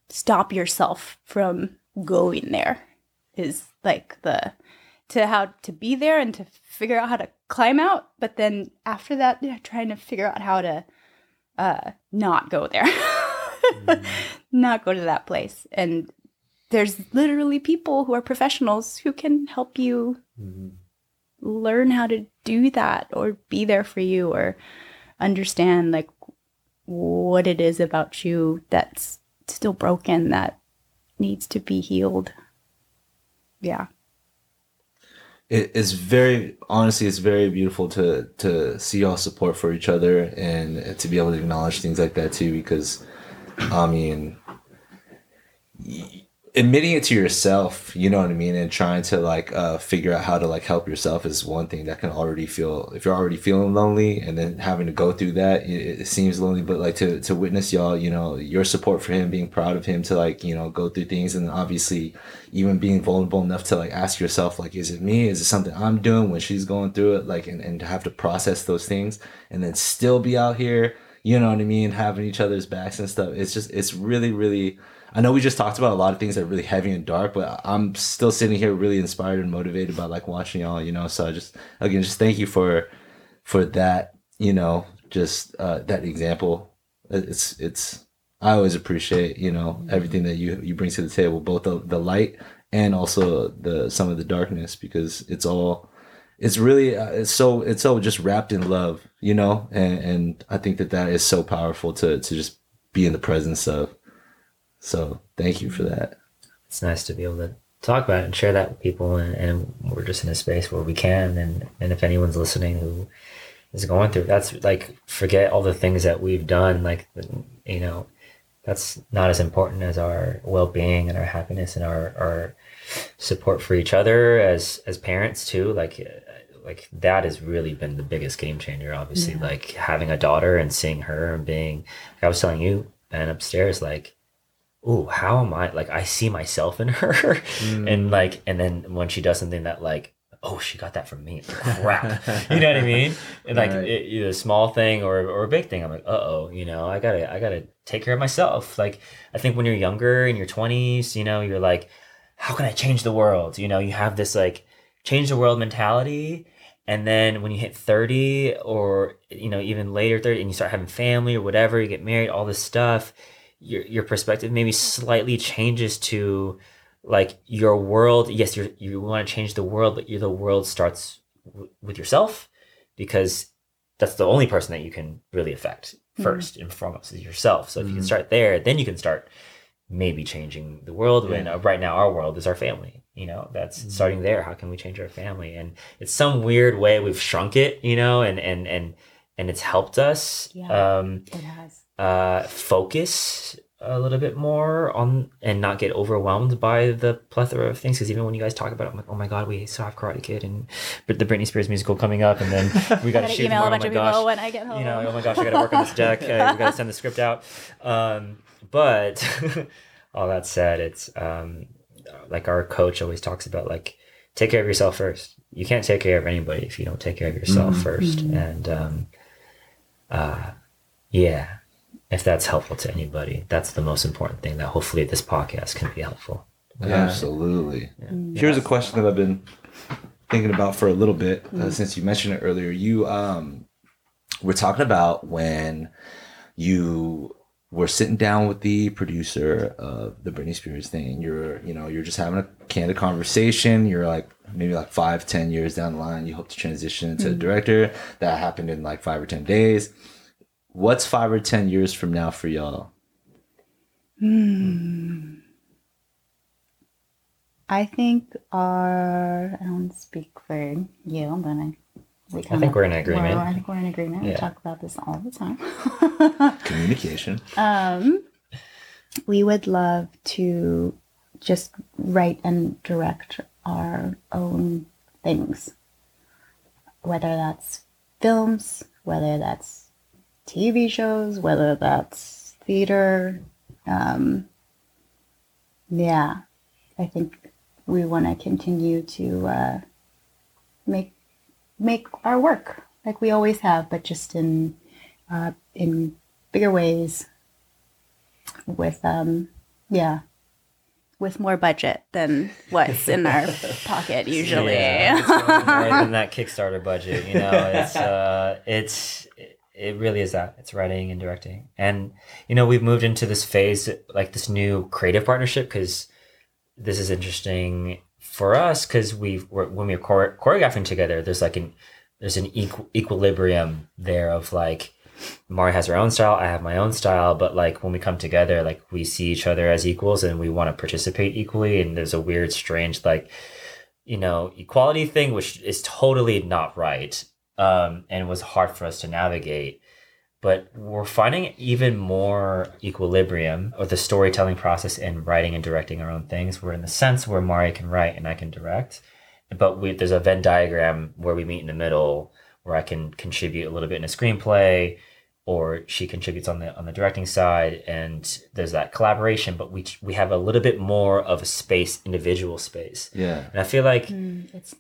stop yourself from going there is like the to how to be there and to figure out how to climb out. But then after that yeah, trying to figure out how to uh not go there not go to that place and there's literally people who are professionals who can help you Mhm. learn how to do that or be there for you or understand like what it is about you that's still broken that needs to be healed yeah it, it's very honestly, it's very beautiful to to see y'all support for each other and to be able to acknowledge things like that too. Because I mean, admitting it to yourself, you know what I mean, and trying to like uh, figure out how to like help yourself is one thing that can already feel if you're already feeling lonely and then having to go through that, it, it seems lonely. But like to to witness y'all, you know, your support for him, being proud of him to like you know go through things, and obviously even being vulnerable enough to like ask yourself like, is it me? Is it something I'm doing when she's going through it? Like, and and to have to process those things and then still be out here. You know what I mean? Having each other's backs and stuff. It's just, it's really, really, I know we just talked about a lot of things that are really heavy and dark, but I'm still sitting here really inspired and motivated by like watching y'all, you know. So I just again just thank you for for that, you know, just uh that example. It's it's I always appreciate, you know, everything that you you bring to the table, both the, the light and also the some of the darkness because it's all it's really uh, it's so it's so just wrapped in love, you know, and and I think that that is so powerful to to just be in the presence of. So thank you for that. it's nice to be able to talk about it and share that with people and, and we're just in a space where we can and and if anyone's listening who is going through that's like forget all the things that we've done like you know that's not as important as our well-being and our happiness and our our support for each other as as parents too like like that has really been the biggest game changer obviously like having a daughter and seeing her and being like i was telling you and upstairs like oh how am i like i see myself in her. Mm. And like and then when she does something that like oh she got that from me. Crap. You know what i mean? And like Right. it, either a small thing or, or a big thing. I'm like uh-oh you know i gotta i gotta take care of myself. Like i think when you're younger in your 20s you know you're like how can i change the world? You know you have this like change the world mentality and then when you hit 30 or you know even later 30 and you start having family or whatever you get married all this stuff your your perspective maybe slightly changes to like your world. Yes you you want to change the world but the world starts w- with yourself because that's the only person that you can really affect first and foremost is yourself. So if you can start there then you can start maybe changing the world when uh, right now our world is our family you know that's starting there how can we change our family and it's some weird way we've shrunk it you know and and and and it's helped us Yeah. um It has. uh focus a little bit more on and not get overwhelmed by the plethora of things because even when you guys talk about it I'm like oh my god we still have karate kid and but the britney spears musical coming up and then we got to shoot email more. a bunch oh of my gosh people when I get home. you know, oh my gosh, I gotta work on this deck. Uh, we gotta send the script out. Um, but all that said, it's um, like our coach always talks about like take care of yourself first. You can't take care of anybody if you don't take care of yourself first. And um, uh, yeah, if that's helpful to anybody, that's the most important thing. That hopefully this podcast can be helpful. Absolutely. Here's a question that I've been thinking about for a little bit uh, since you mentioned it earlier. You um, we're talking about when you were sitting down with the producer of the Britney Spears thing. And you're, you know, you're just having a candid conversation. You're like maybe like five, ten years down the line. You hope to transition into a director. That happened in like five or ten days. What's five or ten years from now for y'all? Hmm. I think our I don't speak for you, but I we I think we're in agreement. I think we're in agreement. We talk about this all the time. Communication. um, we would love to just write and direct our own things, whether that's films, whether that's TV shows, whether that's theater. Um, yeah, I think we want to continue to uh, make make our work like we always have, but just in uh, in bigger ways. With um, yeah, with more budget than what's in our pocket usually. Yeah, it's really more than that Kickstarter budget. You know, it's uh, it's it really is that it's writing and directing, and you know we've moved into this phase like this new creative partnership because this is interesting for us because we've when we're chore- choreographing together, there's like an there's an equ- equilibrium there of like Mari has her own style, I have my own style, but like when we come together, like we see each other as equals and we want to participate equally, and there's a weird, strange like you know, equality thing, which is totally not right, um, and was hard for us to navigate. But we're finding even more equilibrium of the storytelling process in writing and directing our own things. We're in the sense where Mari can write and I can direct, but we, there's a Venn diagram where we meet in the middle, where I can contribute a little bit in a screenplay, or she contributes on the on the directing side, and there's that collaboration. But we we have a little bit more of a space, individual space. Yeah. And I feel like Mm, it's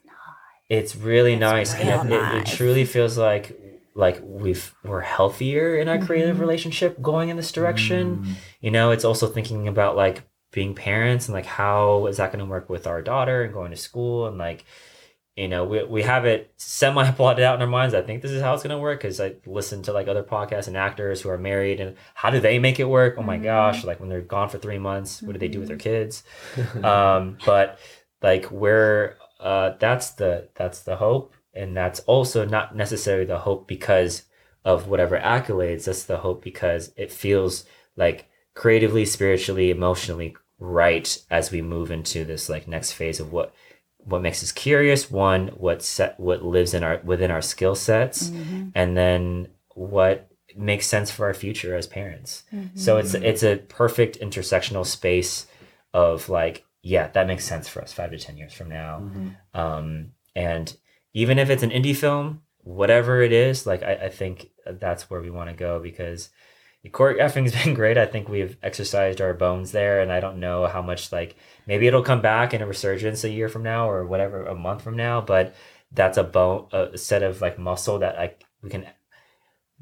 it's really nice, real and it, it, it truly feels like like we've we're healthier in our creative Mm-hmm. relationship going in this direction. You know, it's also thinking about like being parents and like how is that going to work with our daughter and going to school and like you know we, we have it semi plotted out in our minds. I think this is how it's going to work because i listen to like other podcasts and actors who are married and how do they make it work? Oh my gosh like when they're gone for three months what do they do with their kids? Um but like we're uh that's the that's the hope and that's also not necessarily the hope because of whatever accolades that's the hope because it feels like creatively spiritually emotionally right as we move into this like next phase of what what makes us curious one what set what lives in our within our skill sets mm-hmm. and then what makes sense for our future as parents. Mm-hmm. So it's it's a perfect intersectional space of like yeah that makes sense for us five to ten years from now. Mm-hmm. Um and even if it's an indie film whatever it is like i, I think that's where we want to go because the choreographing's been great. I think we've exercised our bones there and i don't know how much like maybe it'll come back in a resurgence a year from now or whatever a month from now but that's a bone a set of like muscle that like we can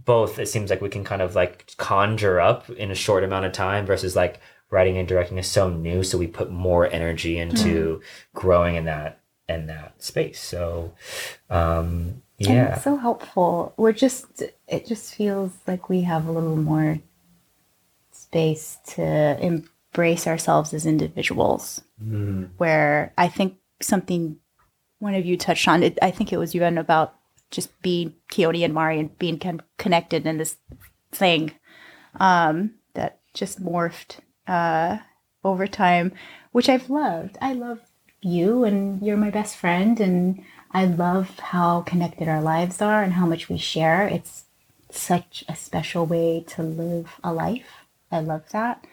both it seems like we can kind of like conjure up in a short amount of time versus like writing and directing is so new so we put more energy into hmm. growing in that in that space so um And yeah it's so helpful. We're just, it just feels like we have a little more space to embrace ourselves as individuals. Where I think something one of you touched on, it, I think it was you and about just being Keone and Mari and being con- connected in this thing um, that just morphed uh, over time, which I've loved. I love you, and you're my best friend, and I love how connected our lives are and how much we share. It's such a special way to live a life. I love that.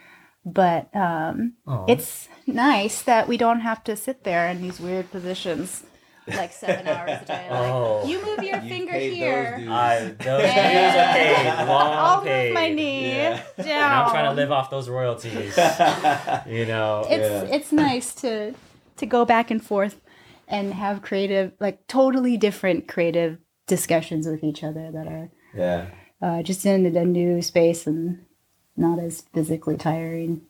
But um, it's nice that we don't have to sit there in these weird positions like seven hours a day. Like, Oh. you move your finger here. I, those dues are And paid, long I'll paid. move my knee down. and I'm trying to live off those royalties. you know, it's it's nice to to go back and forth and have creative like totally different creative discussions with each other that are Yeah. uh, just in a new space and not as physically tiring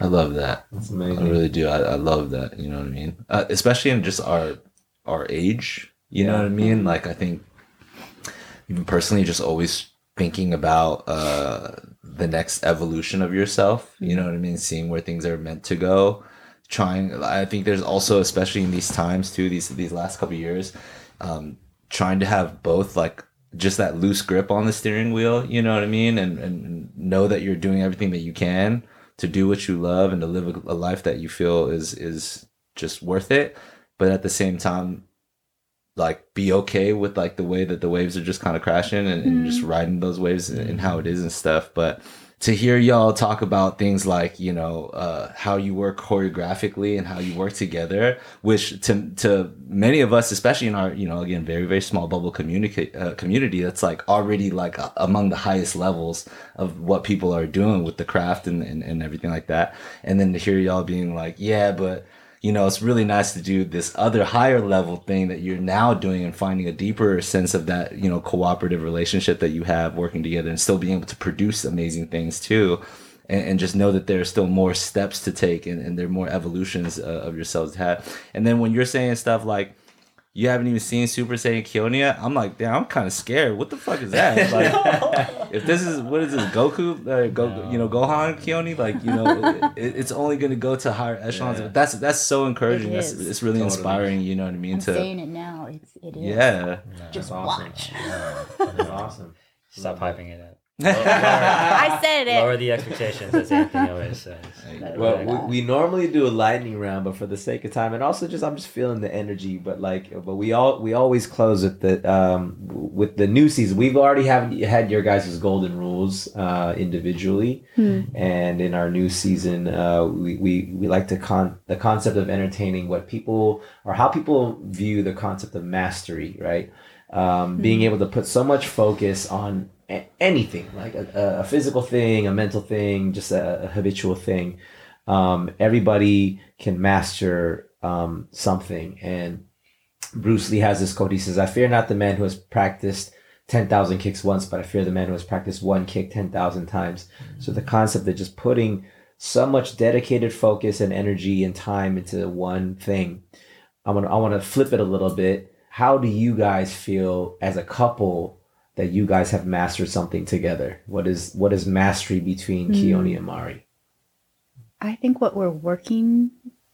I love that. That's amazing. I really do. I, I love that. You know what I mean? Uh, especially in just our our age. You know what I mean? Like I think even personally, just always thinking about uh, the next evolution of yourself. You know what I mean? Seeing where things are meant to go. Trying. I think there's also, especially in these times too, these these last couple of years, um, trying to have both like just that loose grip on the steering wheel. You know what I mean? And and know that you're doing everything that you can to do what you love and to live a, a life that you feel is is just worth it but at the same time like be okay with like the way that the waves are just kind of crashing and, and just riding those waves and, and how it is and stuff but to hear y'all talk about things like you know uh, how you work choreographically and how you work together which to to many of us especially in our you know again very very small bubble communicate uh, community that's like already like among the highest levels of what people are doing with the craft and, and, and everything like that. And then to hear y'all being like yeah but you know, it's really nice to do this other higher level thing that you're now doing and finding a deeper sense of that, you know, cooperative relationship that you have working together and still being able to produce amazing things too. And, and just know that there are still more steps to take and, and there are more evolutions uh, of yourselves to have. And then when you're saying stuff like, you haven't even seen Super Saiyan Keone yet. I'm like, damn, I'm kind of scared. What the fuck is that? Like, if this is what is this Goku, uh, Go, you know, Gohan Keone, like you know, it, it's only gonna go to higher echelons. Yeah. That's that's so encouraging. It That's it's really Totally. inspiring. You know what I mean? i'm to saying it now it's it is yeah, just awesome. watch That's awesome. stop hyping it up. I said it. Lower the expectations, as Anthony always says. Well, we, we normally do a lightning round, but for the sake of time, and also just I'm just feeling the energy. But like, but we all we always close with the um with the new season. We've already have had your guys' golden rules uh individually, Hmm. and in our new season, uh, we, we we like to con the concept of entertaining what people or how people view the concept of mastery, right? Um, being able to put so much focus on a- anything like a, a physical thing, a mental thing, just a, a habitual thing. Um, everybody can master um, something, and Bruce Lee has this quote. He says, "I fear not the man who has practiced." 10,000 kicks once, but I fear the man who has practiced one kick 10,000 times. So the concept of just putting so much dedicated focus and energy and time into one thing. I want to I want to flip it a little bit. How do you guys feel as a couple that you guys have mastered something together? What is what is mastery between Hmm. Keone and Mari? I think what we're working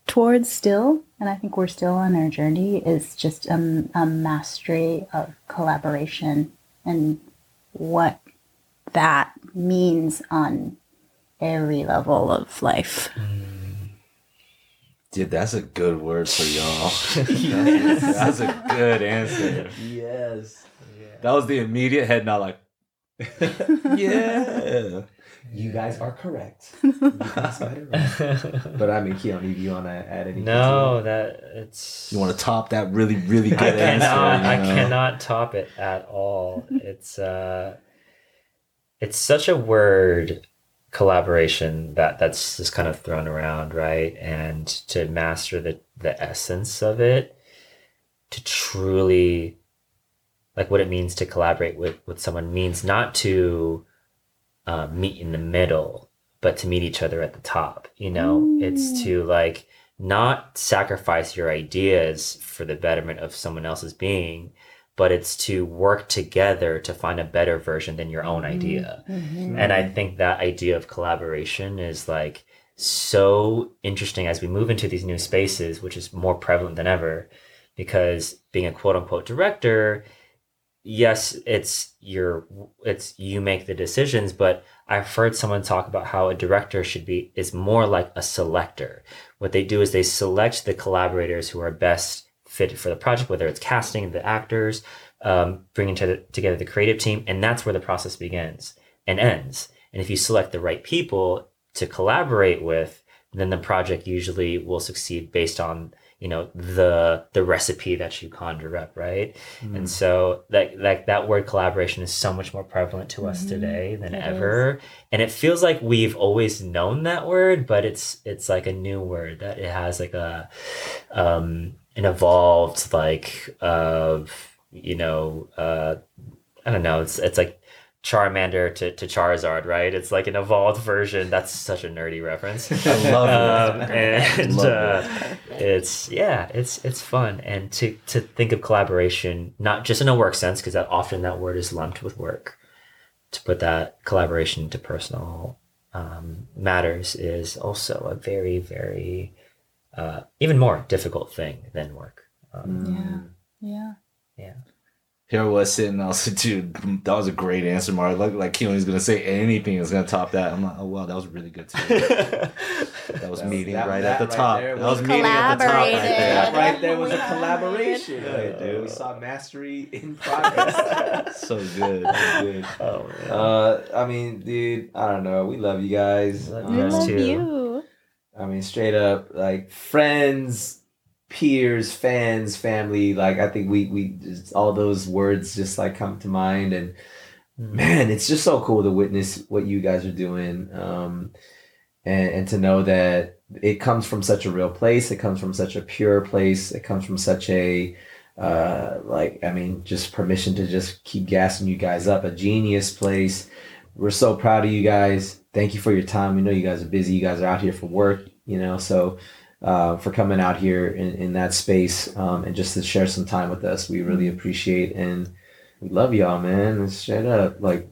towards still, and I think we're still on our journey, is just a, a mastery of collaboration and what that means on every level of life. Dude, that's a good word for y'all. that's, that's a good answer. Yes. That was the immediate head nod, like, yeah. You guys are correct. Guys got it right. But I mean, Keone, do you want to add anything? No, that it's. You want to top that really, really good I answer? cannot. I you know? cannot top it at all. It's uh, it's such a word collaboration that that's just kind of thrown around, right? And to master the the essence of it, to truly like what it means to collaborate with with someone means not to uh, meet in the middle, but to meet each other at the top. You know, it's mm. to like not sacrifice your ideas for the betterment of someone else's being, but it's to work together to find a better version than your own idea. Mm-hmm. And I mm-hmm. think that idea of collaboration is like so interesting as we move into these new spaces, which is more prevalent than ever, because being a quote unquote director, yes, it's your it's you make the decisions, but I've heard someone talk about how a director should be is more like a selector. What they do is they select the collaborators who are best fit for the project, whether it's casting the actors, um, bringing to together the creative team, and that's where the process begins and ends. And if you select the right people to collaborate with, then the project usually will succeed based on you know the the recipe that you conjure up, right? And so that that that word collaboration is so much more prevalent to us today than It ever, and it feels like we've always known that word, but it's it's like a new word that it has like a um an evolved like of you know uh I don't know it's it's like Charmander to, to Charizard, right? It's like an evolved version. That's such a nerdy reference. I love um, it. and Love uh, it's yeah, it's it's fun, and to to think of collaboration not just in a work sense, because that often that word is lumped with work. To put that collaboration into personal um, matters is also a very very uh, even more difficult thing than work. Um, Yeah. yeah. Here I was sitting, I was like, dude, that was a great answer, Mari. Like, like Keone's gonna say anything that's gonna top that. I'm like, oh wow, that was really good too. that was That- meeting that- right that at the right top. that was was meeting at the top right there. That right there was a We collaboration, right, dude. We saw mastery in progress. So good. So good. Oh man. Uh, I mean, dude, I don't know. We love you guys. Love Um, you I guys love too. you. I mean, straight up, like friends, peers, fans, family. Like I think we we just, all those words just like come to mind, and man, it's just so cool to witness what you guys are doing, um, and and to know that it comes from such a real place. It comes from such a pure place. It comes from such a uh, like I mean, just permission to just keep gassing you guys up. A genius place. We're so proud of you guys. Thank you for your time. We know you guys are busy. You guys are out here for work, you know. So uh, for coming out here in, in that space um, and just to share some time with us, we really appreciate and we love y'all, man. It's straight up like,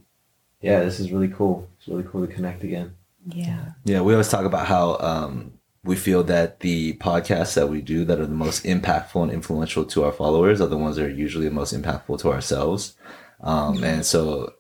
yeah, this is really cool. It's really cool to connect again. Yeah. Yeah, we always talk about how um, we feel that the podcasts that we do that are the most impactful and influential to our followers are the ones that are usually the most impactful to ourselves. Um, and so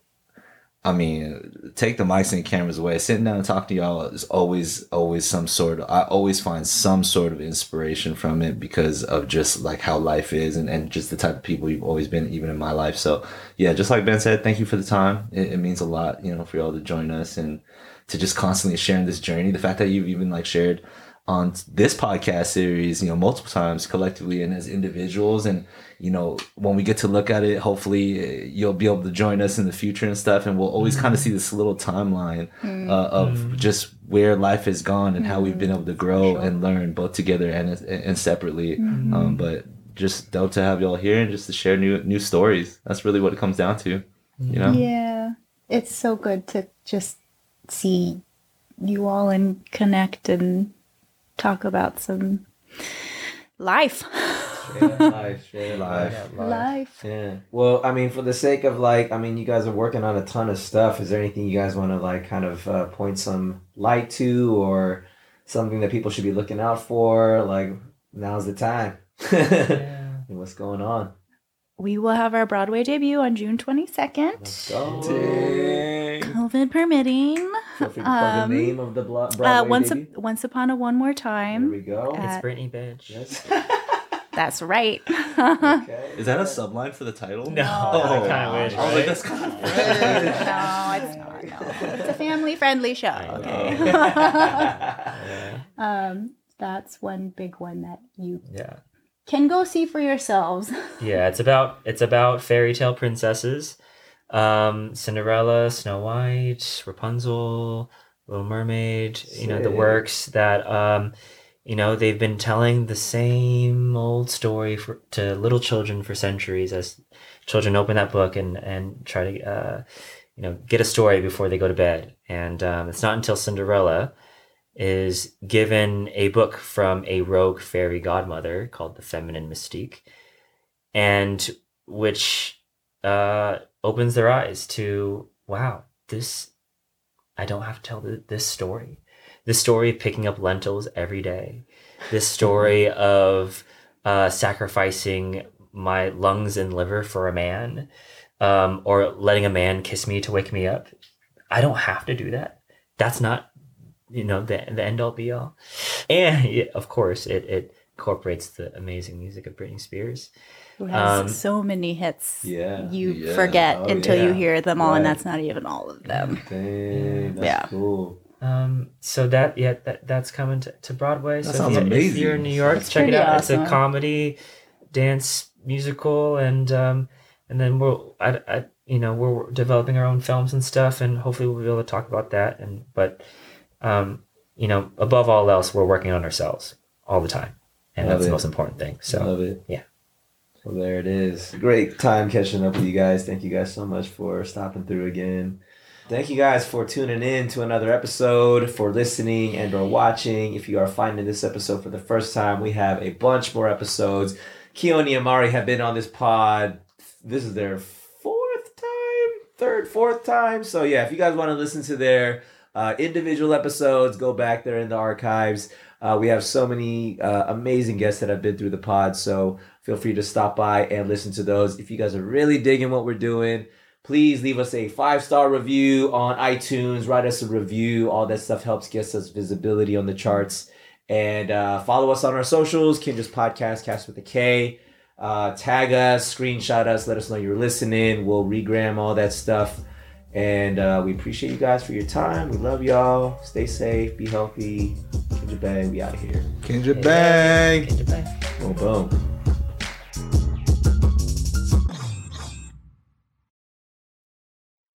I mean, take the mics and cameras away. Sitting down and talking to y'all is always, always some sort of, I always find some sort of inspiration from it because of just like how life is and, and just the type of people you've always been, even in my life. So, yeah, just like Ben said, thank you for the time. It, it means a lot, you know, for y'all to join us and to just constantly sharing this journey. The fact that you've even like shared on this podcast series, you know, multiple times collectively and as individuals. And, you know, when we get to look at it, hopefully uh, you'll be able to join us in the future and stuff. And we'll always kind of see this little timeline uh, of just where life has gone and how we've been able to grow and learn both together and, and separately. Um, but just dope to have y'all here and just to share new, new stories. That's really what it comes down to, you know? Yeah, it's so good to just see you all and connect and talk about some life. life, share life. Life. Yeah. Well, I mean, for the sake of like, I mean, you guys are working on a ton of stuff. Is there anything you guys want to like kind of uh, point some light to or something that people should be looking out for? Like, now's the time. And What's going on? We will have our Broadway debut on June 22nd. Let's go. COVID permitting. Feel free to plug Um, the name of the blo- Broadway Uh, once, debut. a, once upon a one more time. There we go. Uh, It's Britney, bitch. Yes. That's right. Okay. Is that a subline for the title? No, I kinda wish, I was like, that's kind of no, it's not. No. It's a family friendly show. Okay. um, that's one big one that you Yeah. can go see for yourselves. Yeah, it's about it's about fairy tale princesses. Um Cinderella, Snow White, Rapunzel, Little Mermaid, you know, the works that um you know, they've been telling the same old story for to little children for centuries as children open that book and and try to uh you know, get a story before they go to bed. And um, it's not until Cinderella is given a book from a rogue fairy godmother called the Feminine Mystique, and which uh, opens their eyes to wow, this I don't have to tell th- this story. This story of picking up lentils every day. This story of uh, sacrificing my lungs and liver for a man, um, or letting a man kiss me to wake me up. I don't have to do that. That's not, you know, the the end all be all. And yeah, of course, it it incorporates the amazing music of Britney Spears. Who has Um, so many hits. Yeah. You Yeah. forget Oh, until you hear them all, and that's not even all of them. Dang, that's Yeah. cool. Um, so that yeah, that that's coming to, to Broadway. That so sounds if, you- if amazing. you're in New York, That's check it pretty out. It's a comedy, dance musical, and um, and then we'll I, I you know we're developing our own films and stuff, and hopefully we'll be able to talk about that. And but um, you know, above all else, we're working on ourselves all the time, and Love that's it. the most important thing. So Love it. yeah. So there it is. Great time catching up with you guys. Thank you guys so much for stopping through again. Thank you guys for tuning in to another episode, for listening and or watching. If you are finding this episode for the first time, we have a bunch more episodes. Keone and Amari have been on this pod. This is their fourth time, third, fourth time. So yeah, if you guys want to listen to their uh, individual episodes, go back there in the archives. Uh, we have so many uh, amazing guests that have been through the pod. So feel free to stop by and listen to those. If you guys are really digging what we're doing, please leave us a five star review on iTunes. Write us a review. All that stuff helps get us visibility on the charts. And uh, follow us on our socials, Kinjaz Podcast, Cast with a K. Uh, tag us, screenshot us, let us know you're listening. We'll regram all that stuff. And uh, we appreciate you guys for your time. We love y'all. Stay safe, be healthy. Kinjaz Bang, we out of here. Kinjaz Bang. Goodbye. Boom, boom.